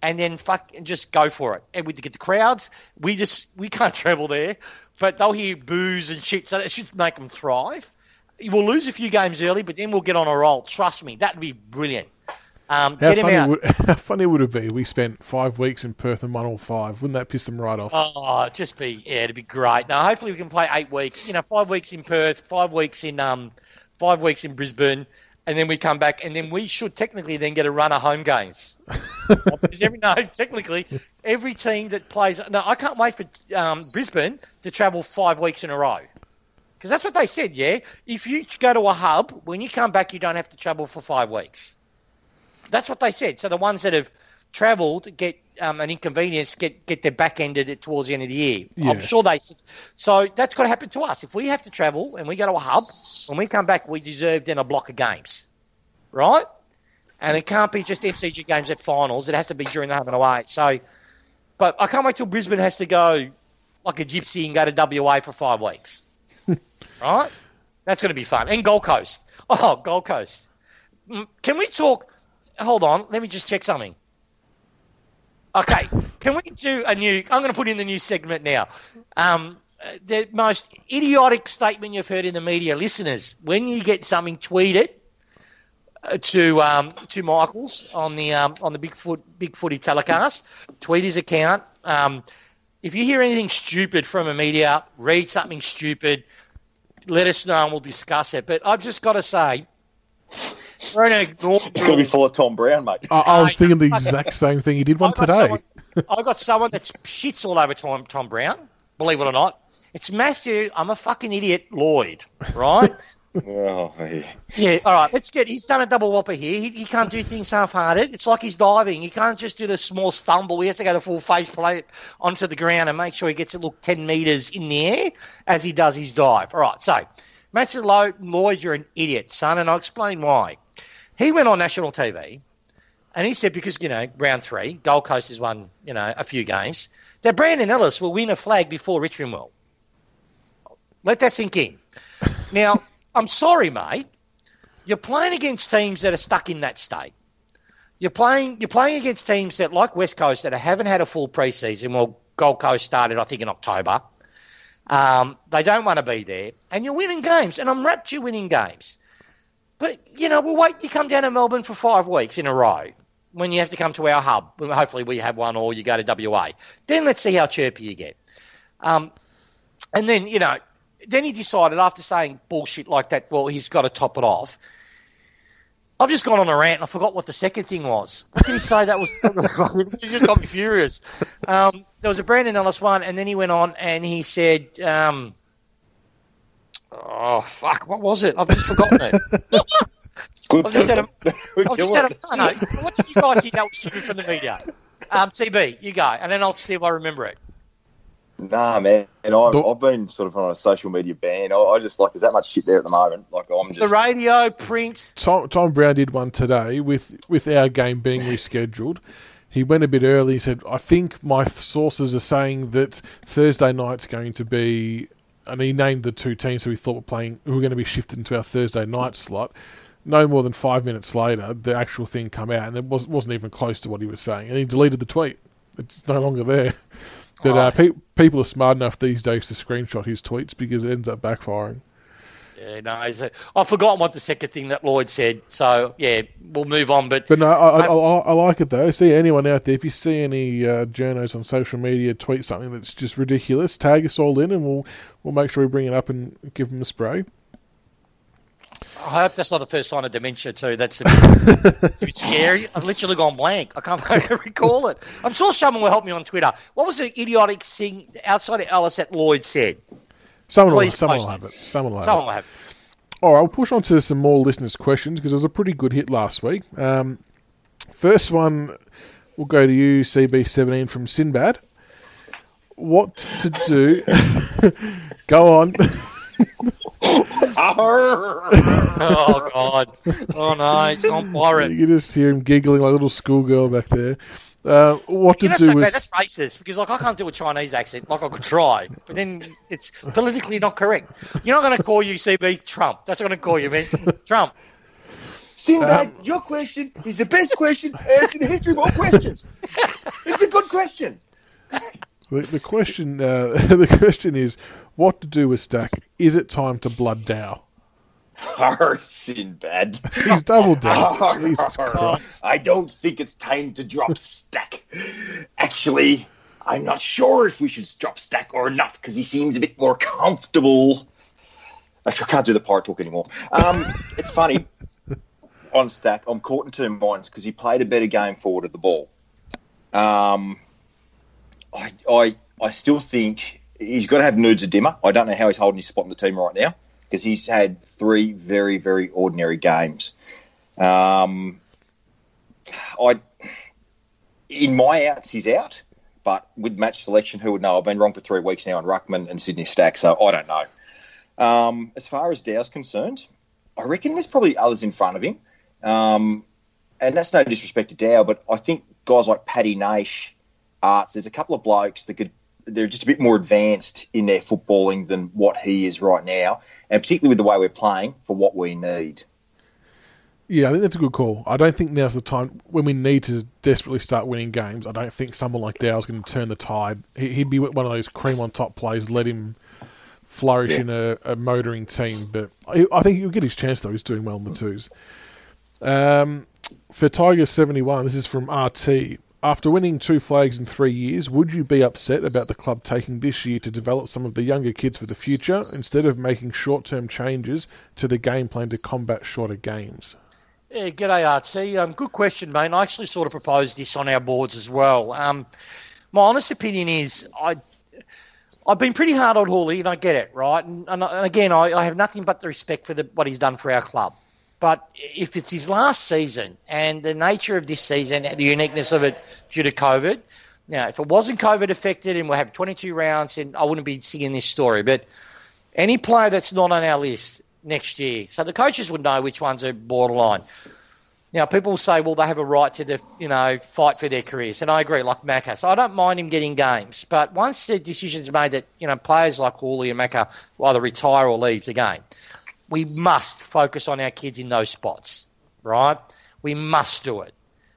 and then fuck and just go for it. And we get the crowds. We just we can't travel there, but they'll hear boos and shit, so it should make them thrive. We'll lose a few games early, but then we'll get on a roll. Trust me, that'd be brilliant. Um, How get him funny, out. would, how funny would it be? We spent five weeks in Perth and won all five. Wouldn't that piss them right off? Oh, it'd just be yeah, it'd be great. Now, hopefully, we can play eight weeks. You know, five weeks in Perth, five weeks in um, five weeks in Brisbane, and then we come back, and then we should technically then get a run of home games. because every no, technically, every team that plays. No, I can't wait for um, Brisbane to travel five weeks in a row. Because that's what they said, yeah. If you go to a hub, when you come back, you don't have to travel for five weeks. That's what they said. So the ones that have travelled get um, an inconvenience, get get their back ended towards the end of the year. Yeah. I'm sure they. So that's got to happen to us. If we have to travel and we go to a hub, when we come back, we deserve then a block of games, right? And it can't be just MCG games at finals. It has to be during the home and away. So, but I can't wait till Brisbane has to go like a gypsy and go to WA for five weeks. right? That's going to be fun. And Gold Coast. Oh, Gold Coast. Can we talk? Hold on. Let me just check something. Okay. Can we do a new? I'm going to put in the new segment now. Um, the most idiotic statement you've heard in the media, listeners. When you get something tweeted uh, to um, to Michaels on the um, on the Bigfoot Big Footy Tigercast, tweet his account. Um, if you hear anything stupid from a media, read something stupid, let us know and we'll discuss it. But I've just got to say, we're going to ignore. It's going to be full of Tom Browne, mate. I, I was thinking the exact same thing. He did one I today. someone- I got someone that shits all over Tom, Tom Browne. Believe it or not, it's Matthew. I'm a fucking idiot, Lloyd. Right? Oh, yeah. yeah. All right. Let's get. He's done a double whopper here. He, he can't do things half-hearted. It's like he's diving. He can't just do the small stumble. He has to go the full face plate onto the ground and make sure he gets it look ten meters in the air as he does his dive. All right. So Matthew Lo- Lloyd, you're an idiot, son, and I'll explain why. He went on national TV and he said because, you know, round three, Gold Coast has won, you know, a few games, that Brandon Ellis will win a flag before Richmond will. Let that sink in. Now, I'm sorry, mate. You're playing against teams that are stuck in that state. You're playing you're playing against teams that like West Coast that haven't had a full preseason. Well, Gold Coast started, I think, in October. Um, they don't want to be there, and you're winning games, and I'm wrapped you winning games. But you know, we'll wait. You come down to Melbourne for five weeks in a row when you have to come to our hub. Hopefully, we have one, or you go to WA. Then let's see how chirpy you get. Um, and then you know, then he decided after saying bullshit like that, well, he's got to top it off. I've just gone on a rant and I forgot what the second thing was. What did he say? That was it just got me furious. Um, there was a Brandon Ellis one, and then he went on and he said, um, "Oh fuck, what was it? I've just forgotten it." Good I've just said, for I've just said, no, no. What did you guys think that was stupid from the media? Um, TB, you go, and then I'll see if I remember it. Nah, man. And I've, The- I've been sort of on a social media ban. I, I just like, there's that much shit there at the moment. Like, I'm The radio, print, Tom, Tom Browne did one today with with our game being rescheduled. He went a bit early. He said, "I think my sources are saying that Thursday night's going to be." And he named the two teams who we thought were playing, who were going to be shifted into our Thursday night slot. No more than five minutes later, the actual thing come out, and it was, wasn't even close to what he was saying. And he deleted the tweet. It's no longer there. But uh, Oh. pe- people are smart enough these days to screenshot his tweets because it ends up backfiring. Yeah, no, I've forgotten what the second thing that Lloyd said. So yeah, we'll move on. But, But no, I, I, I, I like it though. See anyone out there, if you see any uh, journos on social media tweet something that's just ridiculous, tag us all in, and we'll we'll make sure we bring it up and give them a spray. I hope that's not the first sign of dementia too. That's a bit, a bit scary. I've literally gone blank. I can't I can't recall it. I'm sure someone will help me on Twitter. What was the idiotic thing outside of Ellis that Lloyd said? Someone will, someone will have it. Someone will have Someone it. will have. All right, we'll push on to some more listeners' questions because it was a pretty good hit last week. Um, first one, we'll go to you, CB17 from Sinbad. What to do? go on. Oh God! Oh no! It's gone pirate. you can just hear him giggling like a little schoolgirl back there. Uh, what to You know, do so with That's racist because like I can't do a Chinese accent. Like I could try, but then it's politically not correct. You're not going to call you CB Trump. That's what I'm going to call you, man. Trump. Sinbad, your question is the best question asked in the history of all questions. It's a good question. The, the question, uh, the question is, what to do with Stack? Is it time to blood Dow? Arr, bed. He's doubled down. Arr, Jesus Christ! I don't think it's time to drop Stack. Actually, I'm not sure if we should drop Stack or not because he seems a bit more comfortable. Actually, I can't do the power talk anymore. Um, it's funny. on Stack, I'm caught in two minds because he played a better game forward of the ball. Um, I, I, I still think he's got to have nudes of Dimma. I don't know how he's holding his spot in the team right now because he's had three very, very ordinary games. Um, I, in my outs, he's out. But with match selection, who would know? I've been wrong for three weeks now on Ruckman and Sydney Stack, so I don't know. Um, as far as Dow's concerned, I reckon there's probably others in front of him. Um, and that's no disrespect to Dow, but I think guys like Paddy Naish, Aarts, there's a couple of blokes that could, they're just a bit more advanced in their footballing than what he is right now, and particularly with the way we're playing for what we need. Yeah, I think that's a good call. I don't think now's the time when we need to desperately start winning games. I don't think someone like Dow's going to turn the tide. He, would be one of those cream on top players. Let him flourish yeah. in a, a, motoring team. But I, I, think he'll get his chance though. He's doing well in the twos. Um, for Tiger seventy one, this is from RT. After winning two flags in three years, would you be upset about the club taking this year to develop some of the younger kids for the future instead of making short term changes to the game plan to combat shorter games? Yeah, g'day, RT. Um, good question, mate. I actually sort of proposed this on our boards as well. Um, my honest opinion is I, I've been pretty hard on Houli, and I get it, right? And, and, and again, I, I, have nothing but the respect for the, what he's done for our club. But if it's his last season and the nature of this season, and the uniqueness of it due to COVID, now if it wasn't COVID affected and we'll have 22 rounds, and I wouldn't be seeing this story. But any player that's not on our list next year. So the coaches would know which ones are borderline. Now, people will say, well, they have a right to, you know, fight for their careers. And I agree, like Macca. So I don't mind him getting games. But once the decision's are made that, you know, players like Houli and Macca either retire or leave the game, we must focus on our kids in those spots, right? We must do it.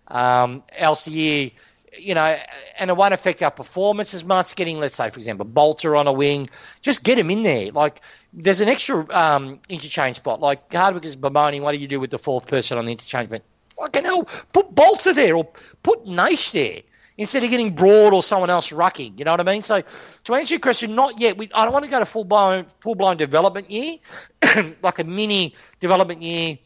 Um, else the year you know, and it won't affect our performance as much. Getting, let's say, for example, Balta on a wing, just get him in there. Like, there's an extra um, interchange spot. Like Hardwick is bemoaning, what do you do with the fourth person on the interchange? But fucking hell, put Balta there or put Naish there instead of getting Broad or someone else rucking. You know what I mean? So to answer your question, not yet. We, I don't want to go to full blown full blown development year, like a mini development year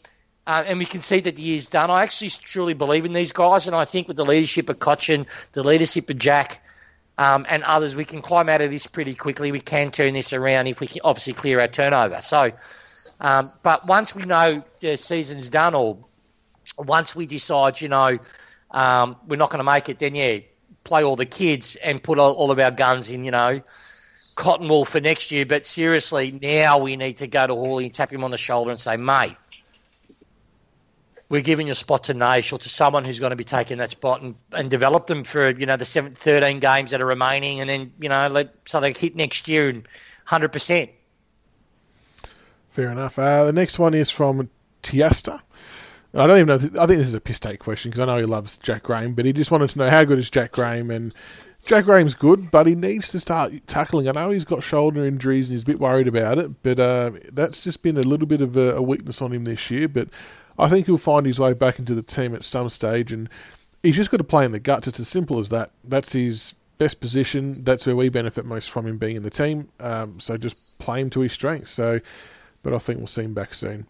uh, and we can see that the year's done. I actually truly believe in these guys, and I think with the leadership of Cotchin, the leadership of Jack, um, and others, we can climb out of this pretty quickly. We can turn this around if we can obviously clear our turnover. So, um, but once we know the season's done, or once we decide, you know, um, we're not going to make it, then yeah, play all the kids and put all, all of our guns in, you know, cotton wool for next year. But seriously, now we need to go to Houli and tap him on the shoulder and say, mate we're giving a spot to Nash or to someone who's going to be taking that spot and, and develop them for you know the seven, 13 games that are remaining, and then you know let so they hit next year and hundred percent. Fair enough. Uh, the next one is from Tiesta. I don't even know. I think this is a piss take question because I know he loves Jack Graham, but he just wanted to know how good is Jack Graham and. Jack Graham's good, but he needs to start tackling. I know he's got shoulder injuries and he's a bit worried about it, but uh, that's just been a little bit of a, a weakness on him this year. But I think he'll find his way back into the team at some stage, and he's just got to play in the guts. It's as simple as that. That's his best position. That's where we benefit most from him being in the team. Um, so just play him to his strengths. So, but I think we'll see him back soon.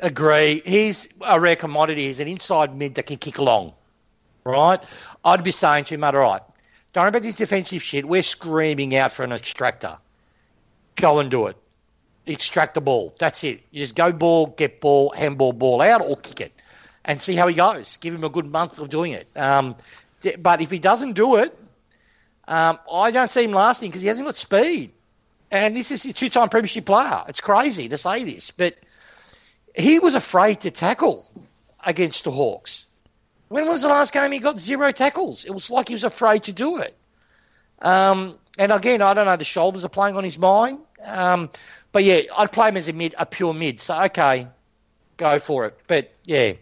Agree. He's a rare commodity. He's an inside mid that can kick along, right? I'd be saying to him, mate, all right, don't worry about this defensive shit. We're screaming out for an extractor. Go and do it extract the ball. That's it. You just go ball, get ball, handball, ball out, or kick it, and see how he goes. Give him a good month of doing it. Um, but if he doesn't do it, um, I don't see him lasting because he hasn't got speed. And this is a two-time premiership player. It's crazy to say this, but he was afraid to tackle against the Hawks. When was the last game he got zero tackles? It was like he was afraid to do it. Um, and again, I don't know. The shoulders are playing on his mind. Um, but yeah, I'd play him as a mid, a pure mid. So okay, go for it. But yeah,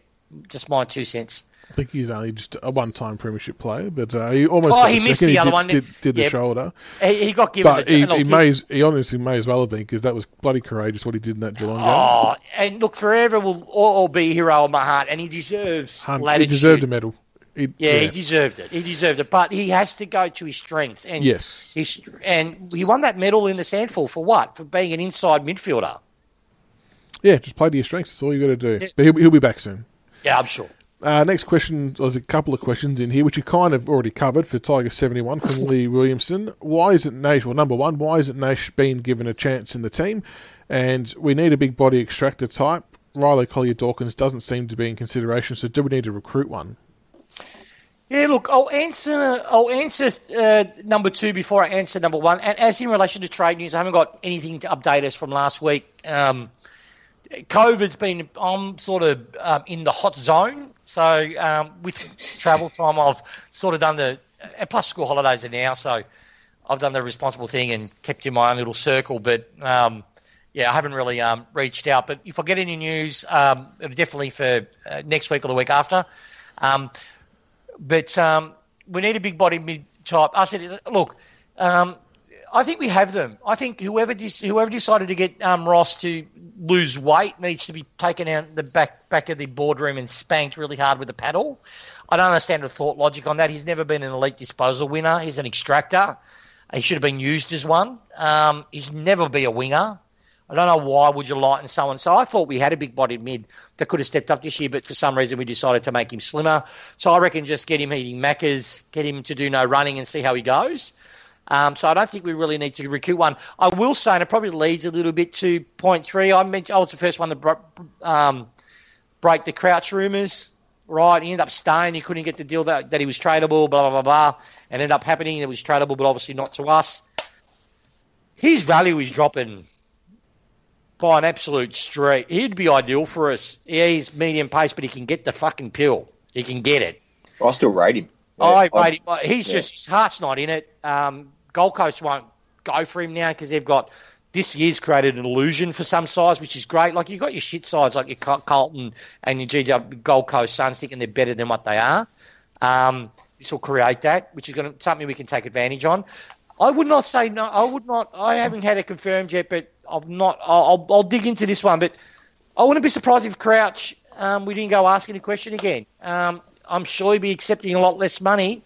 just my two cents. I think he's only just a one-time premiership player, but uh, he almost. Oh, he missed the he other did, one. Did, did yeah. the shoulder. He, he got given. But he, he may, he honestly may as well have been because that was bloody courageous what he did in that Geelong game. Oh, and look, forever will all, be a hero in my heart, and he deserves latitude. He deserved a medal. He, yeah, yeah, he deserved it. He deserved it, but he has to go to his strengths. And yes, and he won that medal in the SANFL for what? For being an inside midfielder. Yeah, just play to your strengths. That's all you got to do. Yeah. But he'll, he'll be back soon. Yeah, I'm sure. Uh, next question, there's a couple of questions in here which you kind of already covered for Tiger 71 from Lee Williamson. Why isn't Nash, well, number one, why isn't Nash being given a chance in the team? And we need a big body extractor type. Riley Collier Dawkins doesn't seem to be in consideration, so do we need to recruit one? Yeah, look, I'll answer. I'll answer uh, number two before I answer number one. And as in relation to trade news, I haven't got anything to update us from last week. Um, COVID's been. I'm sort of um, in the hot zone, so um, with travel time, I've sort of done the. And plus, school holidays are now, so I've done the responsible thing and kept in my own little circle. But um, yeah, I haven't really um, reached out. But if I get any news, um, definitely for uh, next week or the week after. Um, but um, we need a big body mid type. I said, look, I think we have them. I think whoever de- whoever decided to get um, Ross to lose weight needs to be taken out the back back of the boardroom and spanked really hard with a paddle. I don't understand the thought logic on that. He's never been an elite disposal winner. He's an extractor. He should have been used as one. Um, he's never be a winger. I don't know why would you lighten someone. So I thought we had a big bodied mid that could have stepped up this year, but for some reason we decided to make him slimmer. So I reckon just get him eating Maccas, get him to do no running and see how he goes. Um, so I don't think we really need to recruit one. I will say, and it probably leads a little bit to point three. I mentioned I was the first one to bro- um, break the Crouch rumours. Right, he ended up staying. He couldn't get the deal that, that he was tradable. Blah blah blah blah, and ended up happening. It was tradable, but obviously not to us. His value is dropping by an absolute street. He'd be ideal for us. Yeah, he's medium pace, but he can get the fucking pill. He can get it. I still rate him. I Yeah, rate him. He's yeah. just his heart's not in it. Um, Gold Coast won't go for him now because they've got this year's created an illusion for some sides, which is great. Like you've got your shit sides like your Col- Carlton and your GW Gold Coast Suns thinking they're better than what they are. Um, this will create that, which is going to something we can take advantage on. I would not say no. I would not. I haven't had it confirmed yet, but I've not. I'll, I'll, I'll dig into this one, but I wouldn't be surprised if Crouch um, we didn't go asking a question again. Um, I'm sure he'd be accepting a lot less money.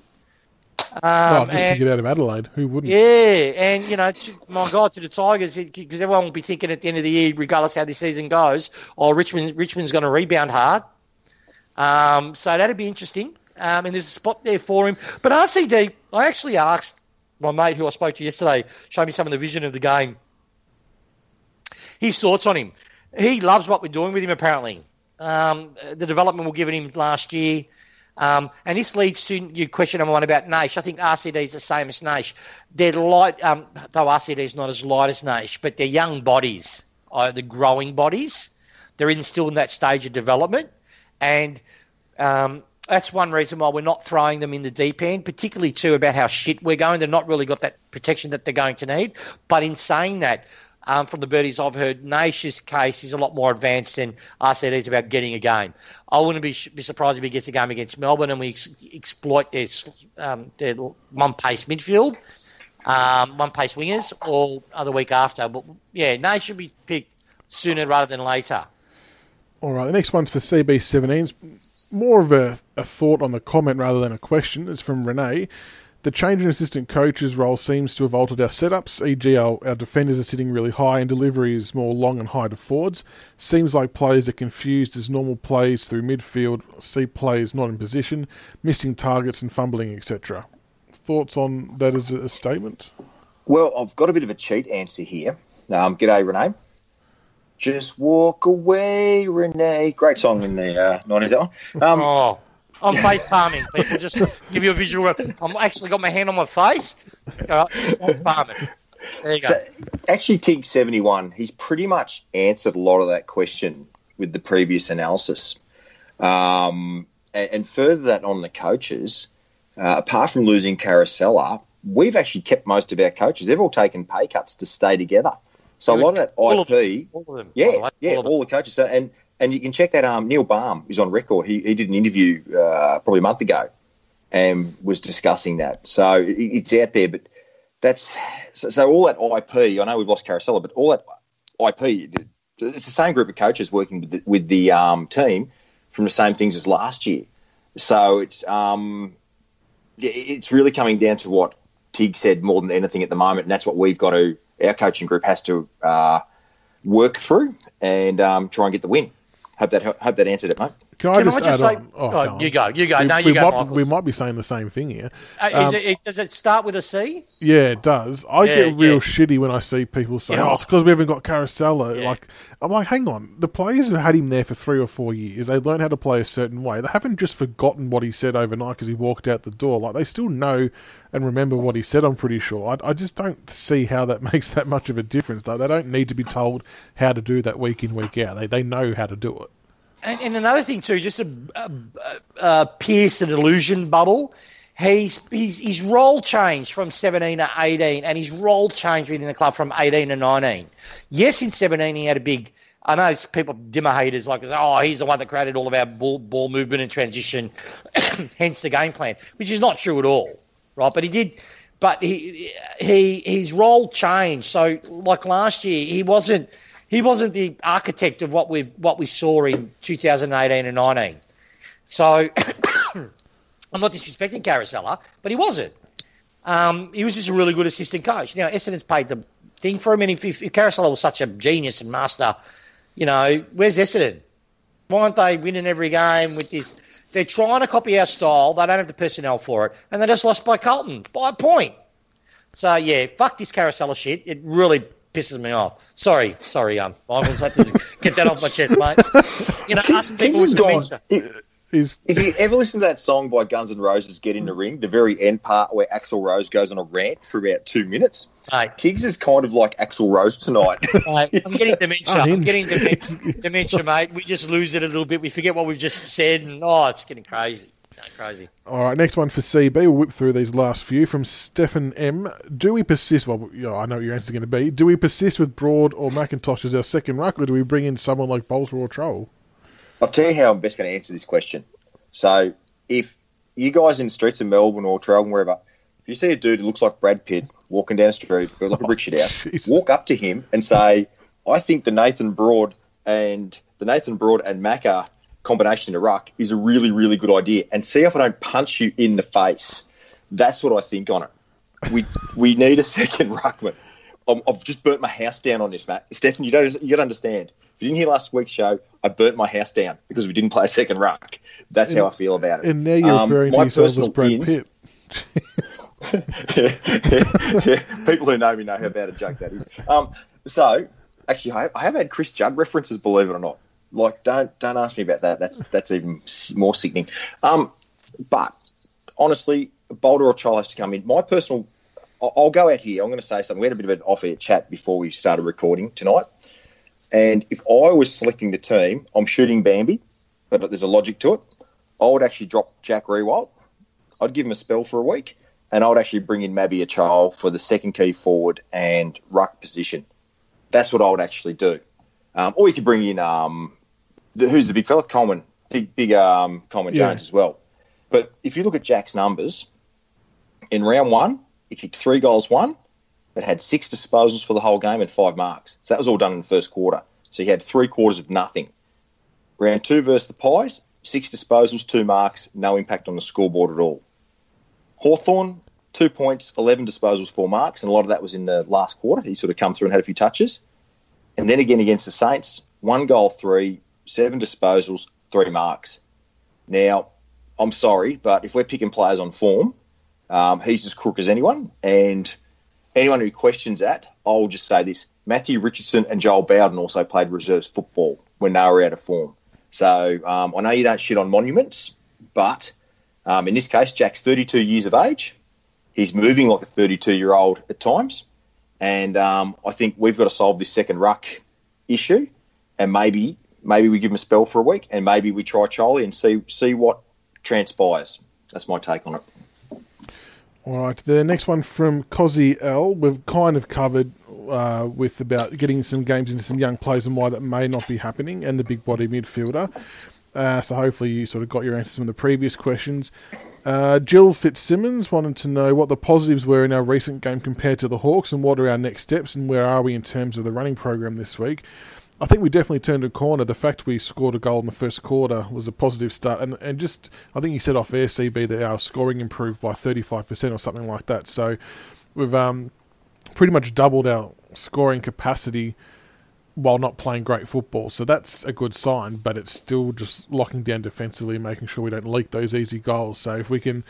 Um, oh, just to get out of Adelaide. Who wouldn't? yeah, and you know, to, my God, to the Tigers, because everyone will be thinking at the end of the year, regardless how this season goes, oh, Richmond, Richmond's going to rebound hard. Um, so that'd be interesting. Um, and there's a spot there for him. But RCD, I actually asked my mate who I spoke to yesterday, showed me some of the vision of the game. His thoughts on him. He loves what we're doing with him. Apparently, um, the development we're giving him last year. Um, and this leads to your question number one about Nash. I think RCD is the same as Nash. They're light, um, though RCD is not as light as Nash, but they're young bodies, uh, the growing bodies. They're in, still in that stage of development. And um, that's one reason why we're not throwing them in the deep end, particularly too about how shit we're going. They're not really got that protection that they're going to need. But in saying that, um, from the birdies I've heard, Nash's case is a lot more advanced than RCD's about getting a game. I wouldn't be, be surprised if he gets a game against Melbourne and we ex- exploit their, um, their one pace midfield, um, one pace wingers, or other week after. But yeah, Nash should be picked sooner rather than later. All right, the next one's for CB17. It's more of a, a thought on the comment rather than a question. It's from Renee. The change in assistant coach's role seems to have altered our setups, e.g., our, our defenders are sitting really high and delivery is more long and high to forwards. Seems like players are confused as normal plays through midfield, see players not in position, missing targets and fumbling, etc. Thoughts on that as a, a statement? Well, I've got a bit of a cheat answer here. Um, g'day, Renee. Just walk away, Renee. Great song in the uh, 90s, that one. Um, Oh, I'm face palming. People just give you a visual. I'm actually got my hand on my face. All right, just palming. There you go. So, actually, Tig seventy one, he's pretty much answered a lot of that question with the previous analysis. Um, and, and further that on the coaches, uh, apart from losing Caracella, we've actually kept most of our coaches. They've all taken pay cuts to stay together. So a lot of that All of IP, All of them. yeah, way. yeah, All all the coaches. And and you can check that. Um, Neil Balme is on record. He he did an interview uh, probably a month ago, and was discussing that. So it, it's out there, but that's so, so all that IP. I know we've lost Caracella, but all that IP. It's the same group of coaches working with the, with the um, team from the same things as last year. So it's um, it's really coming down to what Tig said more than anything at the moment, and that's what we've got to. Our coaching group has to uh, work through and um, try and get the win. Hope that hope that answered it, mate. Can I Can just, I just say? on? Oh, oh, you go, you go. We, no, we you go, might, we might be saying the same thing here. Uh, is um, it, it, does it start with a C? Yeah, it does. I Yeah, get real yeah. shitty when I see people say, Yeah. "Oh, it's because we haven't got Caracella." Like, I'm like, hang on. The players who had him there for three or four years, they learn how to play a certain way. They haven't just forgotten what he said overnight because he walked out the door. Like, they still know and remember what he said. I'm pretty sure. I, I just don't see how that makes that much of a difference. Though they don't need to be told how to do that week in week out. They they know how to do it. And, and another thing too, just a, a, a pierce an illusion bubble. He's, he's his role changed from 17 to 18, and his role changed within the club from 18 to 19. Yes, in 17 he had a big. I know people Dimma haters like, oh, he's the one that created all of our ball, ball movement and transition, hence the game plan, which is not true at all, right? But he did. But he he his role changed. So like last year, he wasn't he wasn't the architect of what we what we saw in 2018 and 19. So I'm not disrespecting Caracella, but he wasn't. Um, he was just a really good assistant coach. Now Essendon's paid the thing for him, and if, if Caracella was such a genius and master, you know, where's Essendon? Why aren't they winning every game with this? They're trying to copy our style. They don't have the personnel for it, and they just lost by Carlton by a point. So yeah, fuck this Caracella shit. It really pisses me off. Sorry, sorry, um, Michael, I had to get that off my chest, mate. You know, us Tiggs people has with gone. dementia. If, Is if you ever listen to that song by Guns N' Roses, "Get in the Ring," the very end part where Axl Rose goes on a rant for about two minutes, Mate, Tiggs is kind of like Axl Rose tonight. mate, I'm getting dementia. I'm Unhinged. getting dementia, dementia, mate. We just lose it a little bit. We forget what we've just said, and oh, it's getting crazy. No, crazy. All right, next one for CB. We'll whip through these last few from Stefan M. Do we persist? Well, you know, I know what your answer is going to be. Do we persist with Broad or McIntosh as our second ruck, or do we bring in someone like Balta or Chol? I'll tell you how I'm best going to answer this question. So, if you guys in the streets of Melbourne or Traralgon, wherever, if you see a dude who looks like Brad Pitt walking down the street, or like a brick shit house, Jesus. walk up to him and say, "I think the Nathan Broad and the Nathan Broad and Macca combination in the ruck is a really, really good idea," and see if I don't punch you in the face. That's what I think on it. We we need a second ruckman. I'm, I've just burnt my house down on this, Matt. Stefan, you don't you to understand. If you didn't hear last week's show, I burnt my house down because we didn't play a second ruck. That's how I feel about it. And now you're Um, referring to yourself as Brad ins- Pitt. People who know me know how bad a joke that is. Um, so, actually, I I have had Chris Judd references, believe it or not. Like, don't don't ask me about that. That's that's even more sickening. Um, but honestly, Balta or Chol has to come in. My personal, I'll, go out here. I'm going to say something. We had a bit of an off-air chat before we started recording tonight, and if I was selecting the team, I'm shooting Bambi, but there's a logic to it. I would actually drop Jack Riewoldt. I'd give him a spell for a week, and I would actually bring in Mabior Chol for the second key forward and ruck position. That's what I would actually do. Um, or you could bring in um, the, who's the big fella, Coleman, big big um, Coleman Yeah. Jones as well. But if you look at Jack's numbers, in round one, he kicked three goals, one, but had six disposals for the whole game and five marks. So that was all done in the first quarter. So he had three quarters of nothing. Round two versus the Pies, six disposals, two marks, no impact on the scoreboard at all. Hawthorn, two points, 11 disposals, four marks, and a lot of that was in the last quarter. He sort of come through and had a few touches. And then again against the Saints, one goal, three, seven disposals, three marks. Now, I'm sorry, but if we're picking players on form, um, he's as crook as anyone. And anyone who questions that, I'll just say this Matthew Richardson and Joel Bowden also played reserves football when they were out of form. So um, I know you don't shit on monuments, but um, in this case, Jack's 32 years of age. He's moving like a 32 year old at times. And um, I think we've got to solve this second ruck issue. And maybe maybe we give him a spell for a week and maybe we try Charlie and see see what transpires. That's my take on it. All right, the next one from Cozzy L. We've kind of covered uh, with about getting some games into some young players and why that may not be happening, and the big body midfielder. Uh, so hopefully you sort of got your answers from the previous questions. Uh, Jill Fitzsimmons wanted to know what the positives were in our recent game compared to the Hawks, and what are our next steps, and where are we in terms of the running program this week. I think we definitely turned a corner. The fact we scored a goal in the first quarter was a positive start, and and just I think you said off air CB that our scoring improved by 35% or something like that. So we've um, pretty much doubled our scoring capacity while not playing great football. So that's a good sign, but it's still just locking down defensively making sure we don't leak those easy goals. So if we can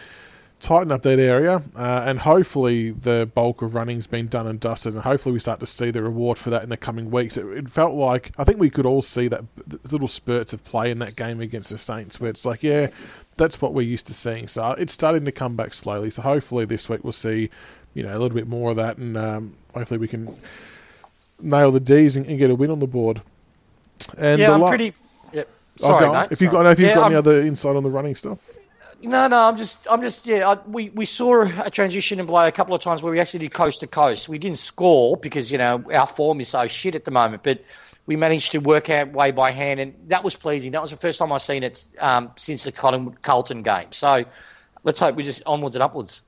tighten up that area, uh, and hopefully the bulk of running's been done and dusted, and hopefully we start to see the reward for that in the coming weeks. It, it felt like I think we could all see that little spurts of play in that game against the Saints, where it's like, yeah, that's what we're used to seeing. So it's starting to come back slowly. So hopefully this week we'll see, you know, a little bit more of that, and um, hopefully we can nail the D's and, and, get a win on the board. And yeah, I'm la- pretty. Yep. Sorry, mate. If you've got, if you've yeah, got any other insight on the running stuff. No, no, I'm just, I'm just, yeah. I, we we saw a transition in play a couple of times where we actually did coast to coast. We didn't score because you know our form is so shit at the moment, but we managed to work out way by hand, and that was pleasing. That was the first time I've seen it um, since the Carlton game. So let's hope we just onwards and upwards.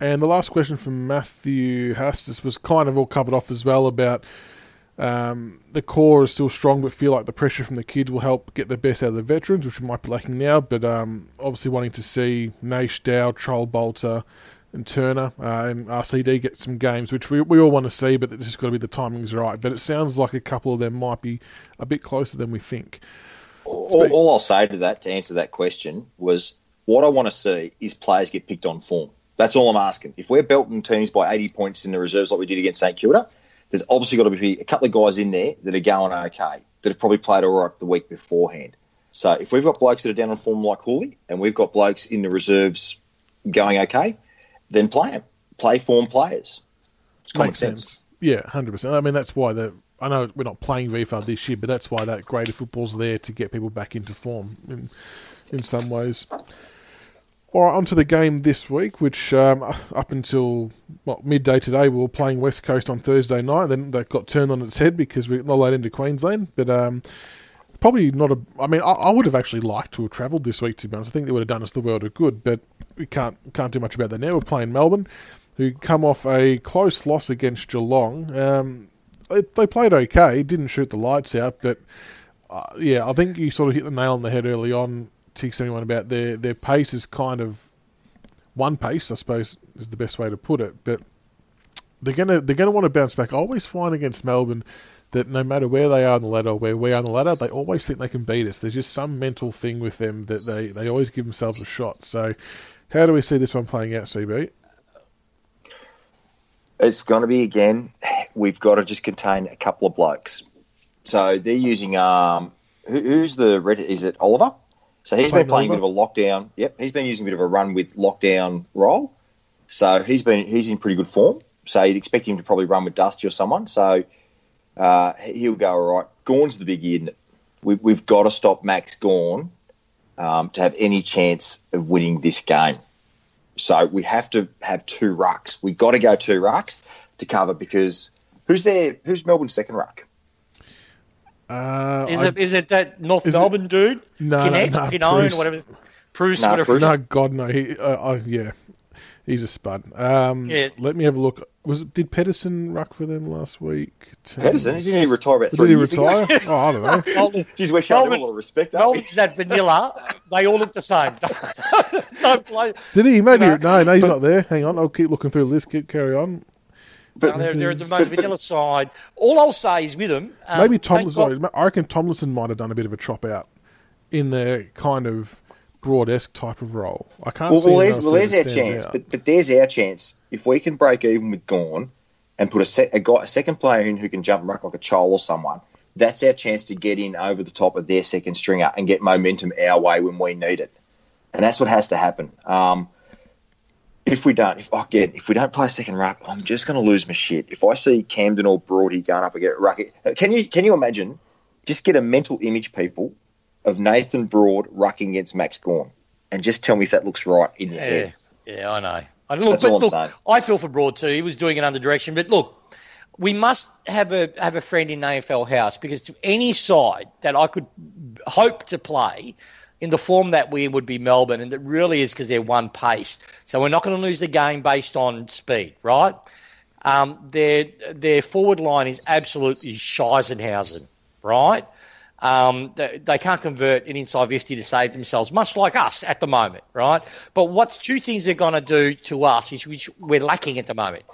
And the last question from Matthew Hastis was kind of all covered off as well about um, the core is still strong, but feel like the pressure from the kids will help get the best out of the veterans, which we might be lacking now. But um, obviously wanting to see Naish, Dow, Chol, Balta, and Turner uh, and RCD get some games, which we, we all want to see, but it's just got to be the timings right. But it sounds like a couple of them might be a bit closer than we think. All, all I'll say to that, to answer that question, was what I want to see is players get picked on form. That's all I'm asking. If we're belting teams by 80 points in the reserves like we did against St Kilda, there's obviously got to be a couple of guys in there that are going okay, that have probably played all right the week beforehand. So if we've got blokes that are down on form like Houli, and we've got blokes in the reserves going okay, then play them. Play form players. It's common Makes sense. sense. Yeah, hundred percent. I mean, that's why the I know we're not playing VFL this year, but that's why that greater football's there to get people back into form in in some ways. All right, on to the game this week, which um, up until well, midday today, we were playing West Coast on Thursday night. Then that got turned on its head because we're not allowed into Queensland. But um, probably not a. I mean, I, I, would have actually liked to have travelled this week. To be honest, I think it would have done us the world of good. But we can't can't do much about that now. We're playing Melbourne, who come off a close loss against Geelong. Um, they, they played okay, didn't shoot the lights out, but uh, yeah, I think you sort of hit the nail on the head early on tick anyone about their their pace is kind of one pace, I suppose is the best way to put it. But they're gonna they're gonna want to bounce back. I always find against Melbourne that no matter where they are on the ladder where we are on the ladder, they always think they can beat us. There's just some mental thing with them that they, they always give themselves a shot. So how do we see this one playing out, CB? It's going to be again. We've got to just contain a couple of blokes. So they're using um, who, who's the red? Is it Oliver? So he's been playing a bit of a lockdown. Yep, he's been using a bit of a run with lockdown role. So he's been he's in pretty good form. So you'd expect him to probably run with Dusty or someone. So uh, he'll go all right. Gawn's the big isn't it? We, we've got to stop Max Gawn um, to have any chance of winning this game. So we have to have two rucks. We've got to go two rucks to cover because who's there? Who's Melbourne's second ruck? Uh, is I, it is it that North Melbourne it, dude? No, Kinnett, no, no, Pinone, whatever. Bruce, no, whatever. No, God, no. He, uh, uh, yeah, he's a spud. Um, yeah. Let me have a look. Was it, did Pedersen ruck for them last week? Pedersen? Didn't he retire about three Did he retire? oh, I don't know. Jeez, we're showing Melbourne, a lot of respect. Melbourne's that vanilla. They all look the same. don't play. Did he? Maybe. You know, no, no, he's but, not there. Hang on. I'll keep looking through the list. Keep carry on. But no, they're, they're the most vanilla side. All I'll say is with them. Um, maybe Tomlinson. I reckon Tomlinson might have done a bit of a chop out in the kind of broad-esque type of role. I can't well, see. Well, there's, well, there's our chance, but, but there's our chance if we can break even with Gawn and put a, se- a, guy, a second player in who can jump and ruck like a Chol or someone. That's our chance to get in over the top of their second stringer and get momentum our way when we need it, and that's what has to happen. Um, if we don't, if oh, again, if we don't play second ruck, I'm just going to lose my shit. If I see Kamdyn or Broady going up get ruck, uh, can you can you imagine? Just get a mental image, people, of Nathan Broad rucking against Max Gawn, and just tell me if that looks right in your yeah, head. Yeah, I know. I look, That's but look, I feel for Broad too. He was doing it under direction, but look, we must have a have a friend in AFL House because to any side that I could hope to play in the form that we would be Melbourne, and that really is because they're one pace. So we're not going to lose the game based on speed, right? Um, their their forward line is absolutely Scheisenhausen, right? Um, they, they, can't convert an inside 50 to save themselves, much like us at the moment, right? But what's two things they're going to do to us is which we're lacking at the moment.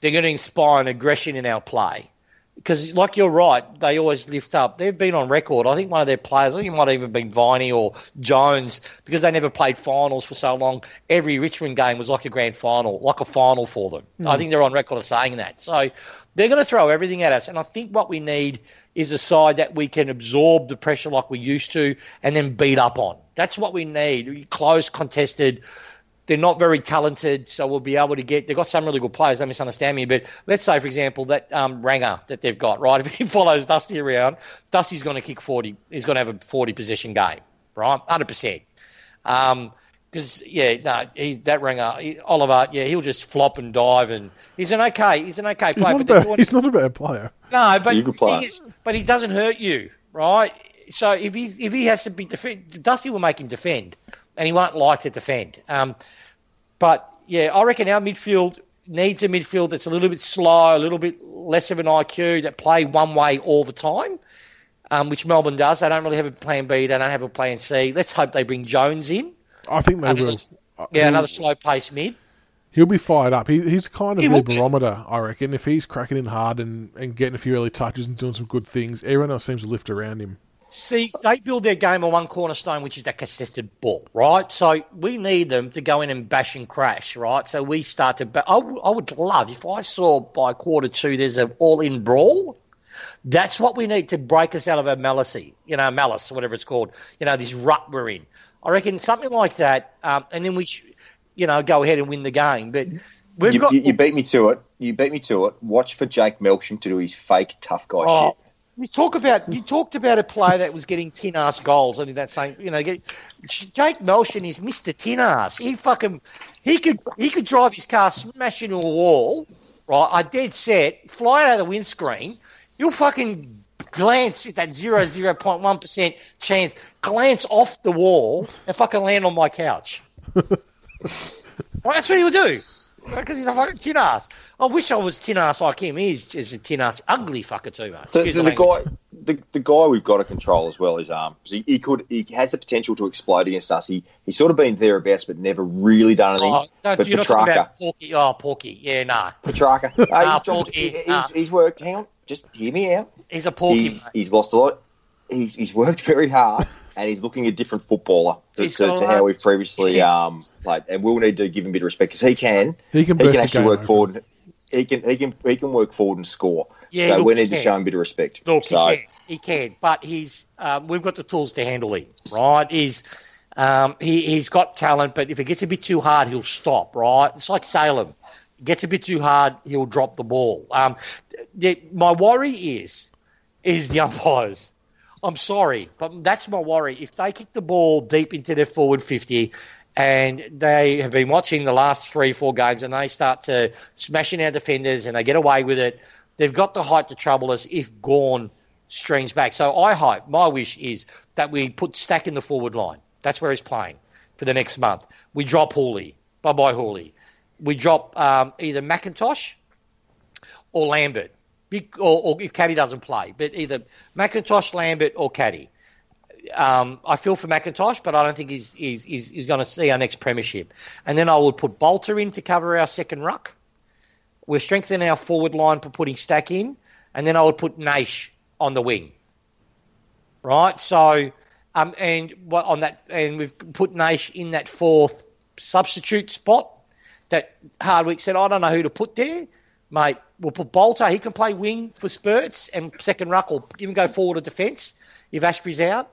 They're going to inspire an aggression in our play because, like you're right, they always lift up. They've been on record. I think one of their players, I think it might have even been Viney or Jones, because they never played finals for so long. Every Richmond game was like a grand final, like a final for them. Mm. I think they're on record of saying that. So they're going to throw everything at us. And I think what we need is a side that we can absorb the pressure like we used to and then beat up on. That's what we need. Close, contested they're not very talented, so we'll be able to get. They've got some really good players. Don't misunderstand me, but let's say, for example, that um, Rangers that they've got, right? If he follows Dusty around, Dusty's going to kick forty. He's going to have a forty possession game, right? Hundred percent. Because yeah, no, he's that ringer, he, Oliver. Yeah, he'll just flop and dive, and he's an okay. He's an okay player. He's not, but a, bad, he's not a bad player. No, but is, but he doesn't hurt you, right? So if he if he has to be defend, Dusty will make him defend and he won't like to defend. Um, but yeah, I reckon our midfield needs a midfield that's a little bit slow, a little bit less of an IQ, that play one way all the time, um, which Melbourne does. They don't really have a plan B. They don't have a plan C. Let's hope they bring Jones in. I think they will. Yeah, another slow pace mid. He'll be fired up. He, he's kind of he barometer, I reckon. If he's cracking in hard and, and getting a few early touches and doing some good things, everyone else seems to lift around him. See, they build their game on one cornerstone, which is that contested ball, right? So we need them to go in and bash and crash, right? So we start to. Ba- I, w- I would love if I saw by quarter two there's an all-in brawl. That's what we need to break us out of our malice, you know, malice, whatever it's called. You know, this rut we're in. I reckon something like that, um, and then we, sh- you know, go ahead and win the game. But we've you, got. You, you, beat me to it. You beat me to it. Watch for Jake Melksham to do his fake tough guy oh, shit. You talk about you talked about a player that was getting tin ass goals. I think that's saying you know get, Jake Melksham is Mister Tin ass. He fucking he could he could drive his car smash into a wall, right? I dead set, fly out of the windscreen. You'll fucking glance at that zero zero point one percent chance, glance off the wall and fucking land on my couch. well, that's what he'll do because he's a fucking tin ass. I wish I was tin ass like him. He's just a tin ass, ugly fucker too much. So, so the guy, the, the guy we've got to control as well is um, he, he, could he has the potential to explode against us. He he's sort of been thereabouts, but never really done anything. Oh, don't, but you're Petracca, about Porky. Oh, Porky. Yeah, nah. Petracca. nah, he's, Porky, he's, nah. he's, worked. Hang on, just hear me out. He's a Porky. He's, he's lost a lot. He's, he's worked very hard and he's looking a different footballer to, to, to how we've previously um, played. And we'll need to give him a bit of respect because he can. He can, he can actually work over. forward. He can he can he can work forward and score. Yeah, so look, we need to show him a bit of respect. Look, so, he can, he can, but he's um, we've got the tools to handle him. Right? He's um, he he's got talent, but if it gets a bit too hard, he'll stop. Right? It's like Salem. Gets a bit too hard, he'll drop the ball. Um, the, my worry is is the umpires. I'm sorry, but that's my worry. If they kick the ball deep into their forward 50 and they have been watching the last three, four games and they start to smashing our defenders and they get away with it, they've got the height to trouble us if Gawn streams back. So I hope, my wish is that we put Stack in the forward line. That's where he's playing for the next month. We drop Houli. Bye bye, Houli. We drop um, either McIntosh or Lambert or, or if Caddy doesn't play, but either McIntosh, Lambert, or Caddy. Um, I feel for McIntosh, but I don't think he's, he's, he's, he's going to see our next premiership. And then I would put Balta in to cover our second ruck. We're strengthening our forward line for putting Stack in, and then I would put Naish on the wing. Right, so um, and what on that, and we've put Naish in that fourth substitute spot. That Hardwick said, I don't know who to put there mate, we'll put Balta. He can play wing for spurts and second ruck or even go forward to defence if Astbury's out.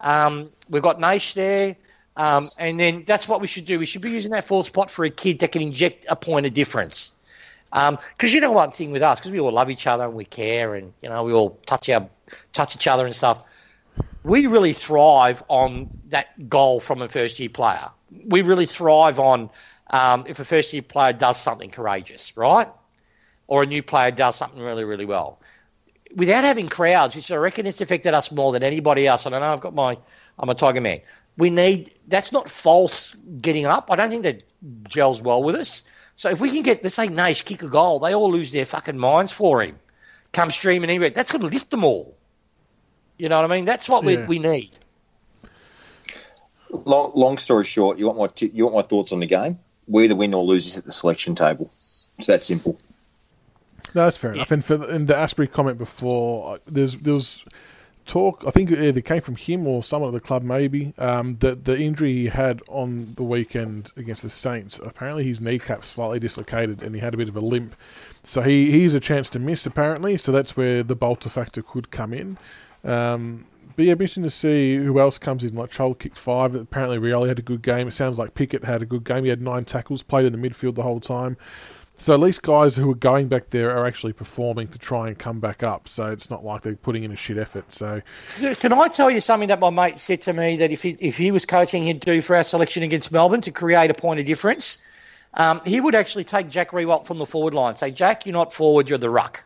Um, we've got Naish there. Um, and then that's what we should do. We should be using that fourth spot for a kid that can inject a point of difference. Because um, you know one thing with us, because we all love each other and we care, and you know we all touch our touch each other and stuff. We really thrive on that goal from a first year player. We really thrive on um, if a first year player does something courageous, right? Or a new player does something really, really well. Without having crowds, which I reckon has affected us more than anybody else. And I know I've got my, I'm a Tiger man. We need, that's not false getting up. I don't think that gels well with us. So if we can get, let's say Nash kick a goal, they all lose their fucking minds for him. Come streaming anywhere. That's going to lift them all. You know what I mean? That's what yeah. we, we need. Long, long story short, you want my t- you want my thoughts on the game? We either win or lose at the selection table. It's that simple. No, that's fair enough. And for in the Astbury comment before, uh, there's there was talk. I think it either came from him or someone at the club, maybe. Um, that the injury he had on the weekend against the Saints. Apparently, his kneecap slightly dislocated, and he had a bit of a limp. So he he's a chance to miss apparently. So that's where the bolter factor could come in. Um, but yeah, be interesting to see who else comes in. Like Chol kicked five. Apparently, Rioli had a good game. It sounds like Pickett had a good game. He had nine tackles, played in the midfield the whole time. So at least guys who are going back there are actually performing to try and come back up. So it's not like they're putting in a shit effort. So Can I tell you something that my mate said to me that if he, if he was coaching, he'd do for our selection against Melbourne to create a point of difference? Um, he would actually take Jack Riewoldt from the forward line. Say, Jack, you're not forward, you're the ruck.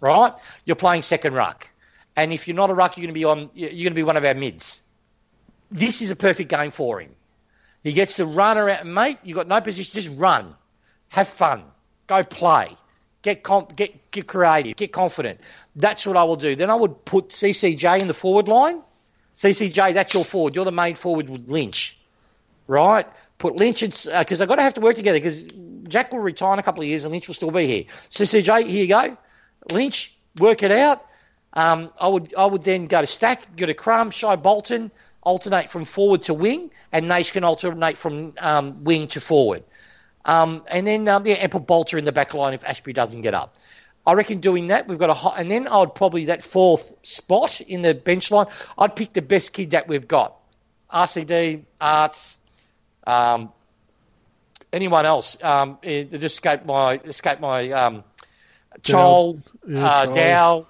Right? You're playing second ruck. And if you're not a ruck, you're going to be on. You're going to be one of our mids. This is a perfect game for him. He gets to run around, mate. You've got no position. Just run, have fun, go play, get comp, get get creative, get confident. That's what I will do. Then I would put CCJ in the forward line. CCJ, that's your forward. You're the main forward with Lynch, right? Put Lynch because uh, I've got to have to work together because Jack will retire in a couple of years and Lynch will still be here. CCJ, here you go. Lynch, work it out. Um, I would I would then go to Stack, go to Crum, Shai Bolton, alternate from forward to wing, and Nash can alternate from um, wing to forward. Um, and then um, yeah, and put Balta in the back line if Astbury doesn't get up. I reckon doing that, we've got a hot, and then I would probably that fourth spot in the bench line, I'd pick the best kid that we've got. RCD, Aarts, um, anyone else. Um, it, it escaped my escaped my um, Chol, yeah, uh, Dow,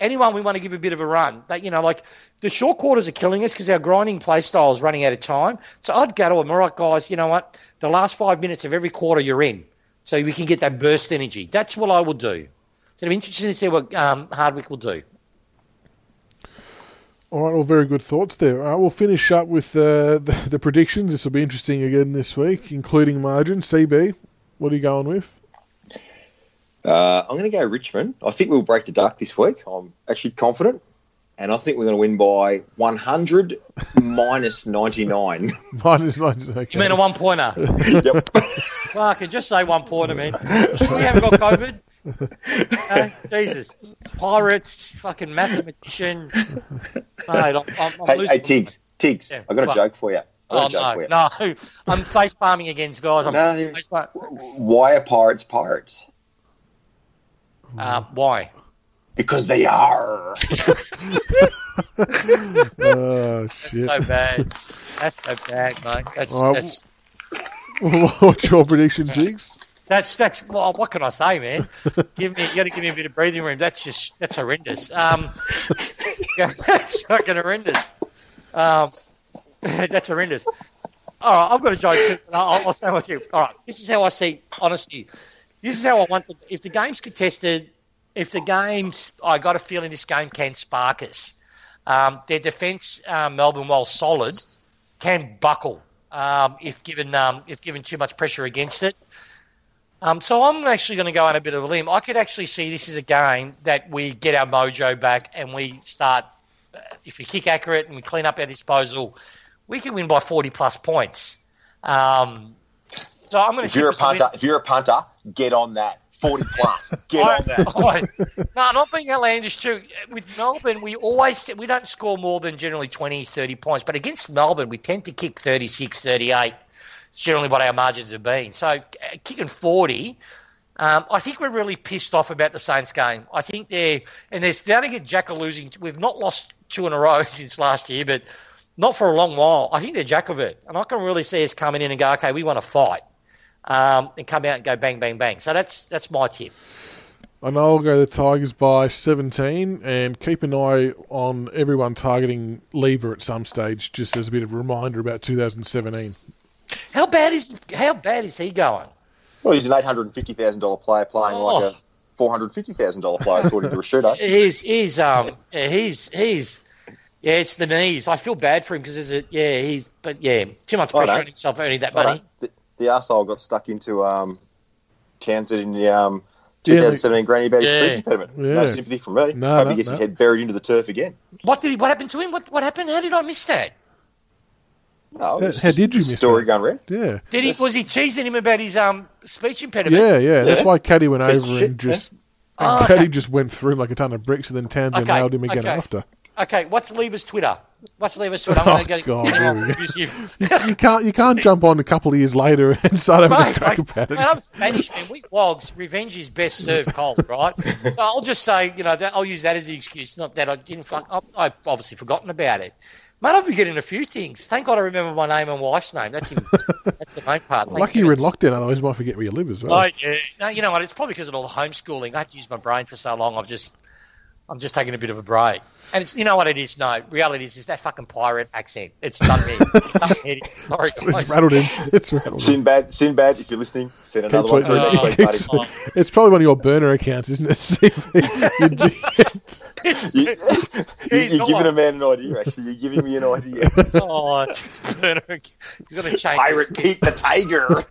anyone we want to give a bit of a run. But, you know, like the short quarters are killing us because our grinding play style is running out of time. So I'd go to them, all right, guys, you know what? The last five minutes of every quarter you're in. So we can get that burst energy. That's what I would do. So I'm interested to see what um, Hardwick will do. All right, well, very good thoughts there. Uh, we'll finish up with uh, the, the predictions. This will be interesting again this week, including margin. CB, what are you going with? Uh, I'm going to go Richmond. I think we'll break the duck this week. I'm actually confident. And I think we're going to win by 100 minus 99. minus 99. Okay. You mean a one pointer? yep. Fuck, and just say one pointer, man. You sure you haven't got COVID? Uh, Jesus. Pirates, fucking mathematician. Mate, I'm, I'm, I'm Hey, losing. hey, Tiggs. Tiggs, Yeah, I've got a what? joke for you. I've got Oh, a joke for no, you. no. I'm face palming against guys. I'm No, face palm- Why are pirates pirates? uh, why? Because they are. oh, shit! That's so bad. That's so bad, mate. That's All right, that's What's your prediction, Jigs? that's that's well, what can I say, man? Give me you got to give me a bit of breathing room. That's just that's horrendous. Um, yeah, that's fucking horrendous. Um, that's horrendous. All right, I've got a joke. Too, I'll, I'll say what you. All right, this is how I see. honesty. this is how I want. The, if the game's contested, if the game's, I got a feeling this game can spark us. Um, their defence, um, Melbourne, while solid, can buckle um, if given um, if given too much pressure against it. Um, so I'm actually going to go on a bit of a limb. I could actually see this is a game that we get our mojo back and we start. uh, If we kick accurate and we clean up our disposal, we can win by 40 plus points. Um, so I'm going to. If you're a punter, if you're a punter, get on that. 40 plus. Get on that. no, not being outlandish too. With Melbourne, we always we don't score more than generally 20, 30 points, but against Melbourne, we tend to kick 36, 38. It's generally what our margins have been. So uh, kicking 40, um, I think we're really pissed off about the Saints game. I think they're and they're starting to get Jack losing. We've not lost two in a row since last year, but not for a long while. I think they're jack of it, and I can really see us coming in and go, okay, we want to fight, um, and come out and go bang, bang, bang. So that's that's my tip. And I'll go the Tigers by 17 and keep an eye on everyone targeting Lever at some stage, just as a bit of a reminder about 2017. How bad is how bad is he going? Well, he's an $850,000 player playing like Oh. a $450,000 player, according to a shooter. He's he's um he's he's yeah it's the knees. I feel bad for him because there's a yeah he's but yeah too much pressure on himself earning that money. The, the arsehole got stuck into um, Townsend in the um, Yeah, 2017 Granny about Yeah. speech impediment. No sympathy from me. No, Hope no, he gets no. his head buried into the turf again. What did he, what happened to him? What what happened? How did I miss that? No, How- how did you the miss story that? going round? Yeah. Did he? Was he teasing him about his um speech impediment? Yeah, yeah. That's why Caddy went Piece over shit, and just. Oh, And okay. Caddy just went through like a ton of bricks, and then Townsend Okay, nailed him again okay. after. Okay, what's Lever's Twitter? What's Lever's Twitter? Oh, I'm going to God, get here we go. abusive. You can't, you can't jump on a couple of years later and start having a Mate, crack mate, about it. mate, I'm Spanish, man. We wogs, revenge is best served cold, right? So I'll just say, you know, that, I'll use that as the excuse. Not that I didn't, fuck, I, I've obviously forgotten about it. Mate, I've been getting a few things. Thank God I remember my name and wife's name. That's in, that's the main part. Thank Lucky you're in lockdown, otherwise you might forget where you live as well. Oh, yeah. No, you know what? It's probably because of all the homeschooling. I had to use my brain for so long. I've just, I'm just taking a bit of a break. And it's, you know what it is? No, reality is, is that fucking pirate accent. It's done me. Sorry, It's guys. rattled him. It's rattled him. Sinbad, Sinbad, if you're listening, send Keep another one through tweeting- next Oh, week, buddy. It's probably one of your burner accounts, isn't it? you, you, you're not. giving a man an idea, actually. You're giving me an idea. Oh, it's burner. He's got to change. Pirate Pete the Tiger.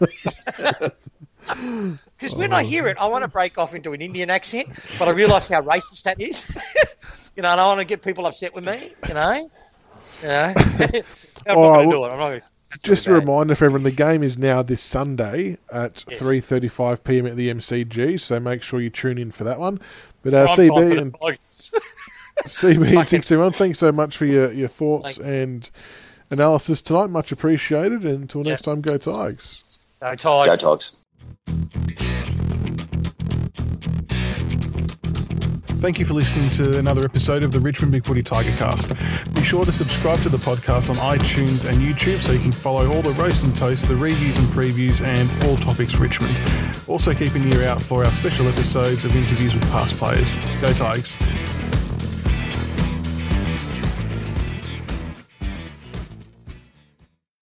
Because when I hear it, I want to break off into an Indian accent, but I realise how racist that is. you know, and I want to get people upset with me. You know. You know. I'm All not right, going to well, do it. I'm not. Gonna, Just a bad. reminder for everyone, the game is now this Sunday at Yes. 3.35 p.m. at the MCG, so make sure you tune in for that one. But uh, Prime CB and. CB and Fucking- 621, thanks so much for your, your thoughts Thank and analysis tonight. Much appreciated. And until Yeah. next time, go Tigers. Go Go Tigers. Thank you for listening to another episode of the Richmond BigFooty Tigercast. Be sure to subscribe to the podcast on iTunes and YouTube so you can follow all the roast and toast, the reviews and previews, and all topics Richmond. Also, keep an ear out for our special episodes of interviews with past players. Go Tigers.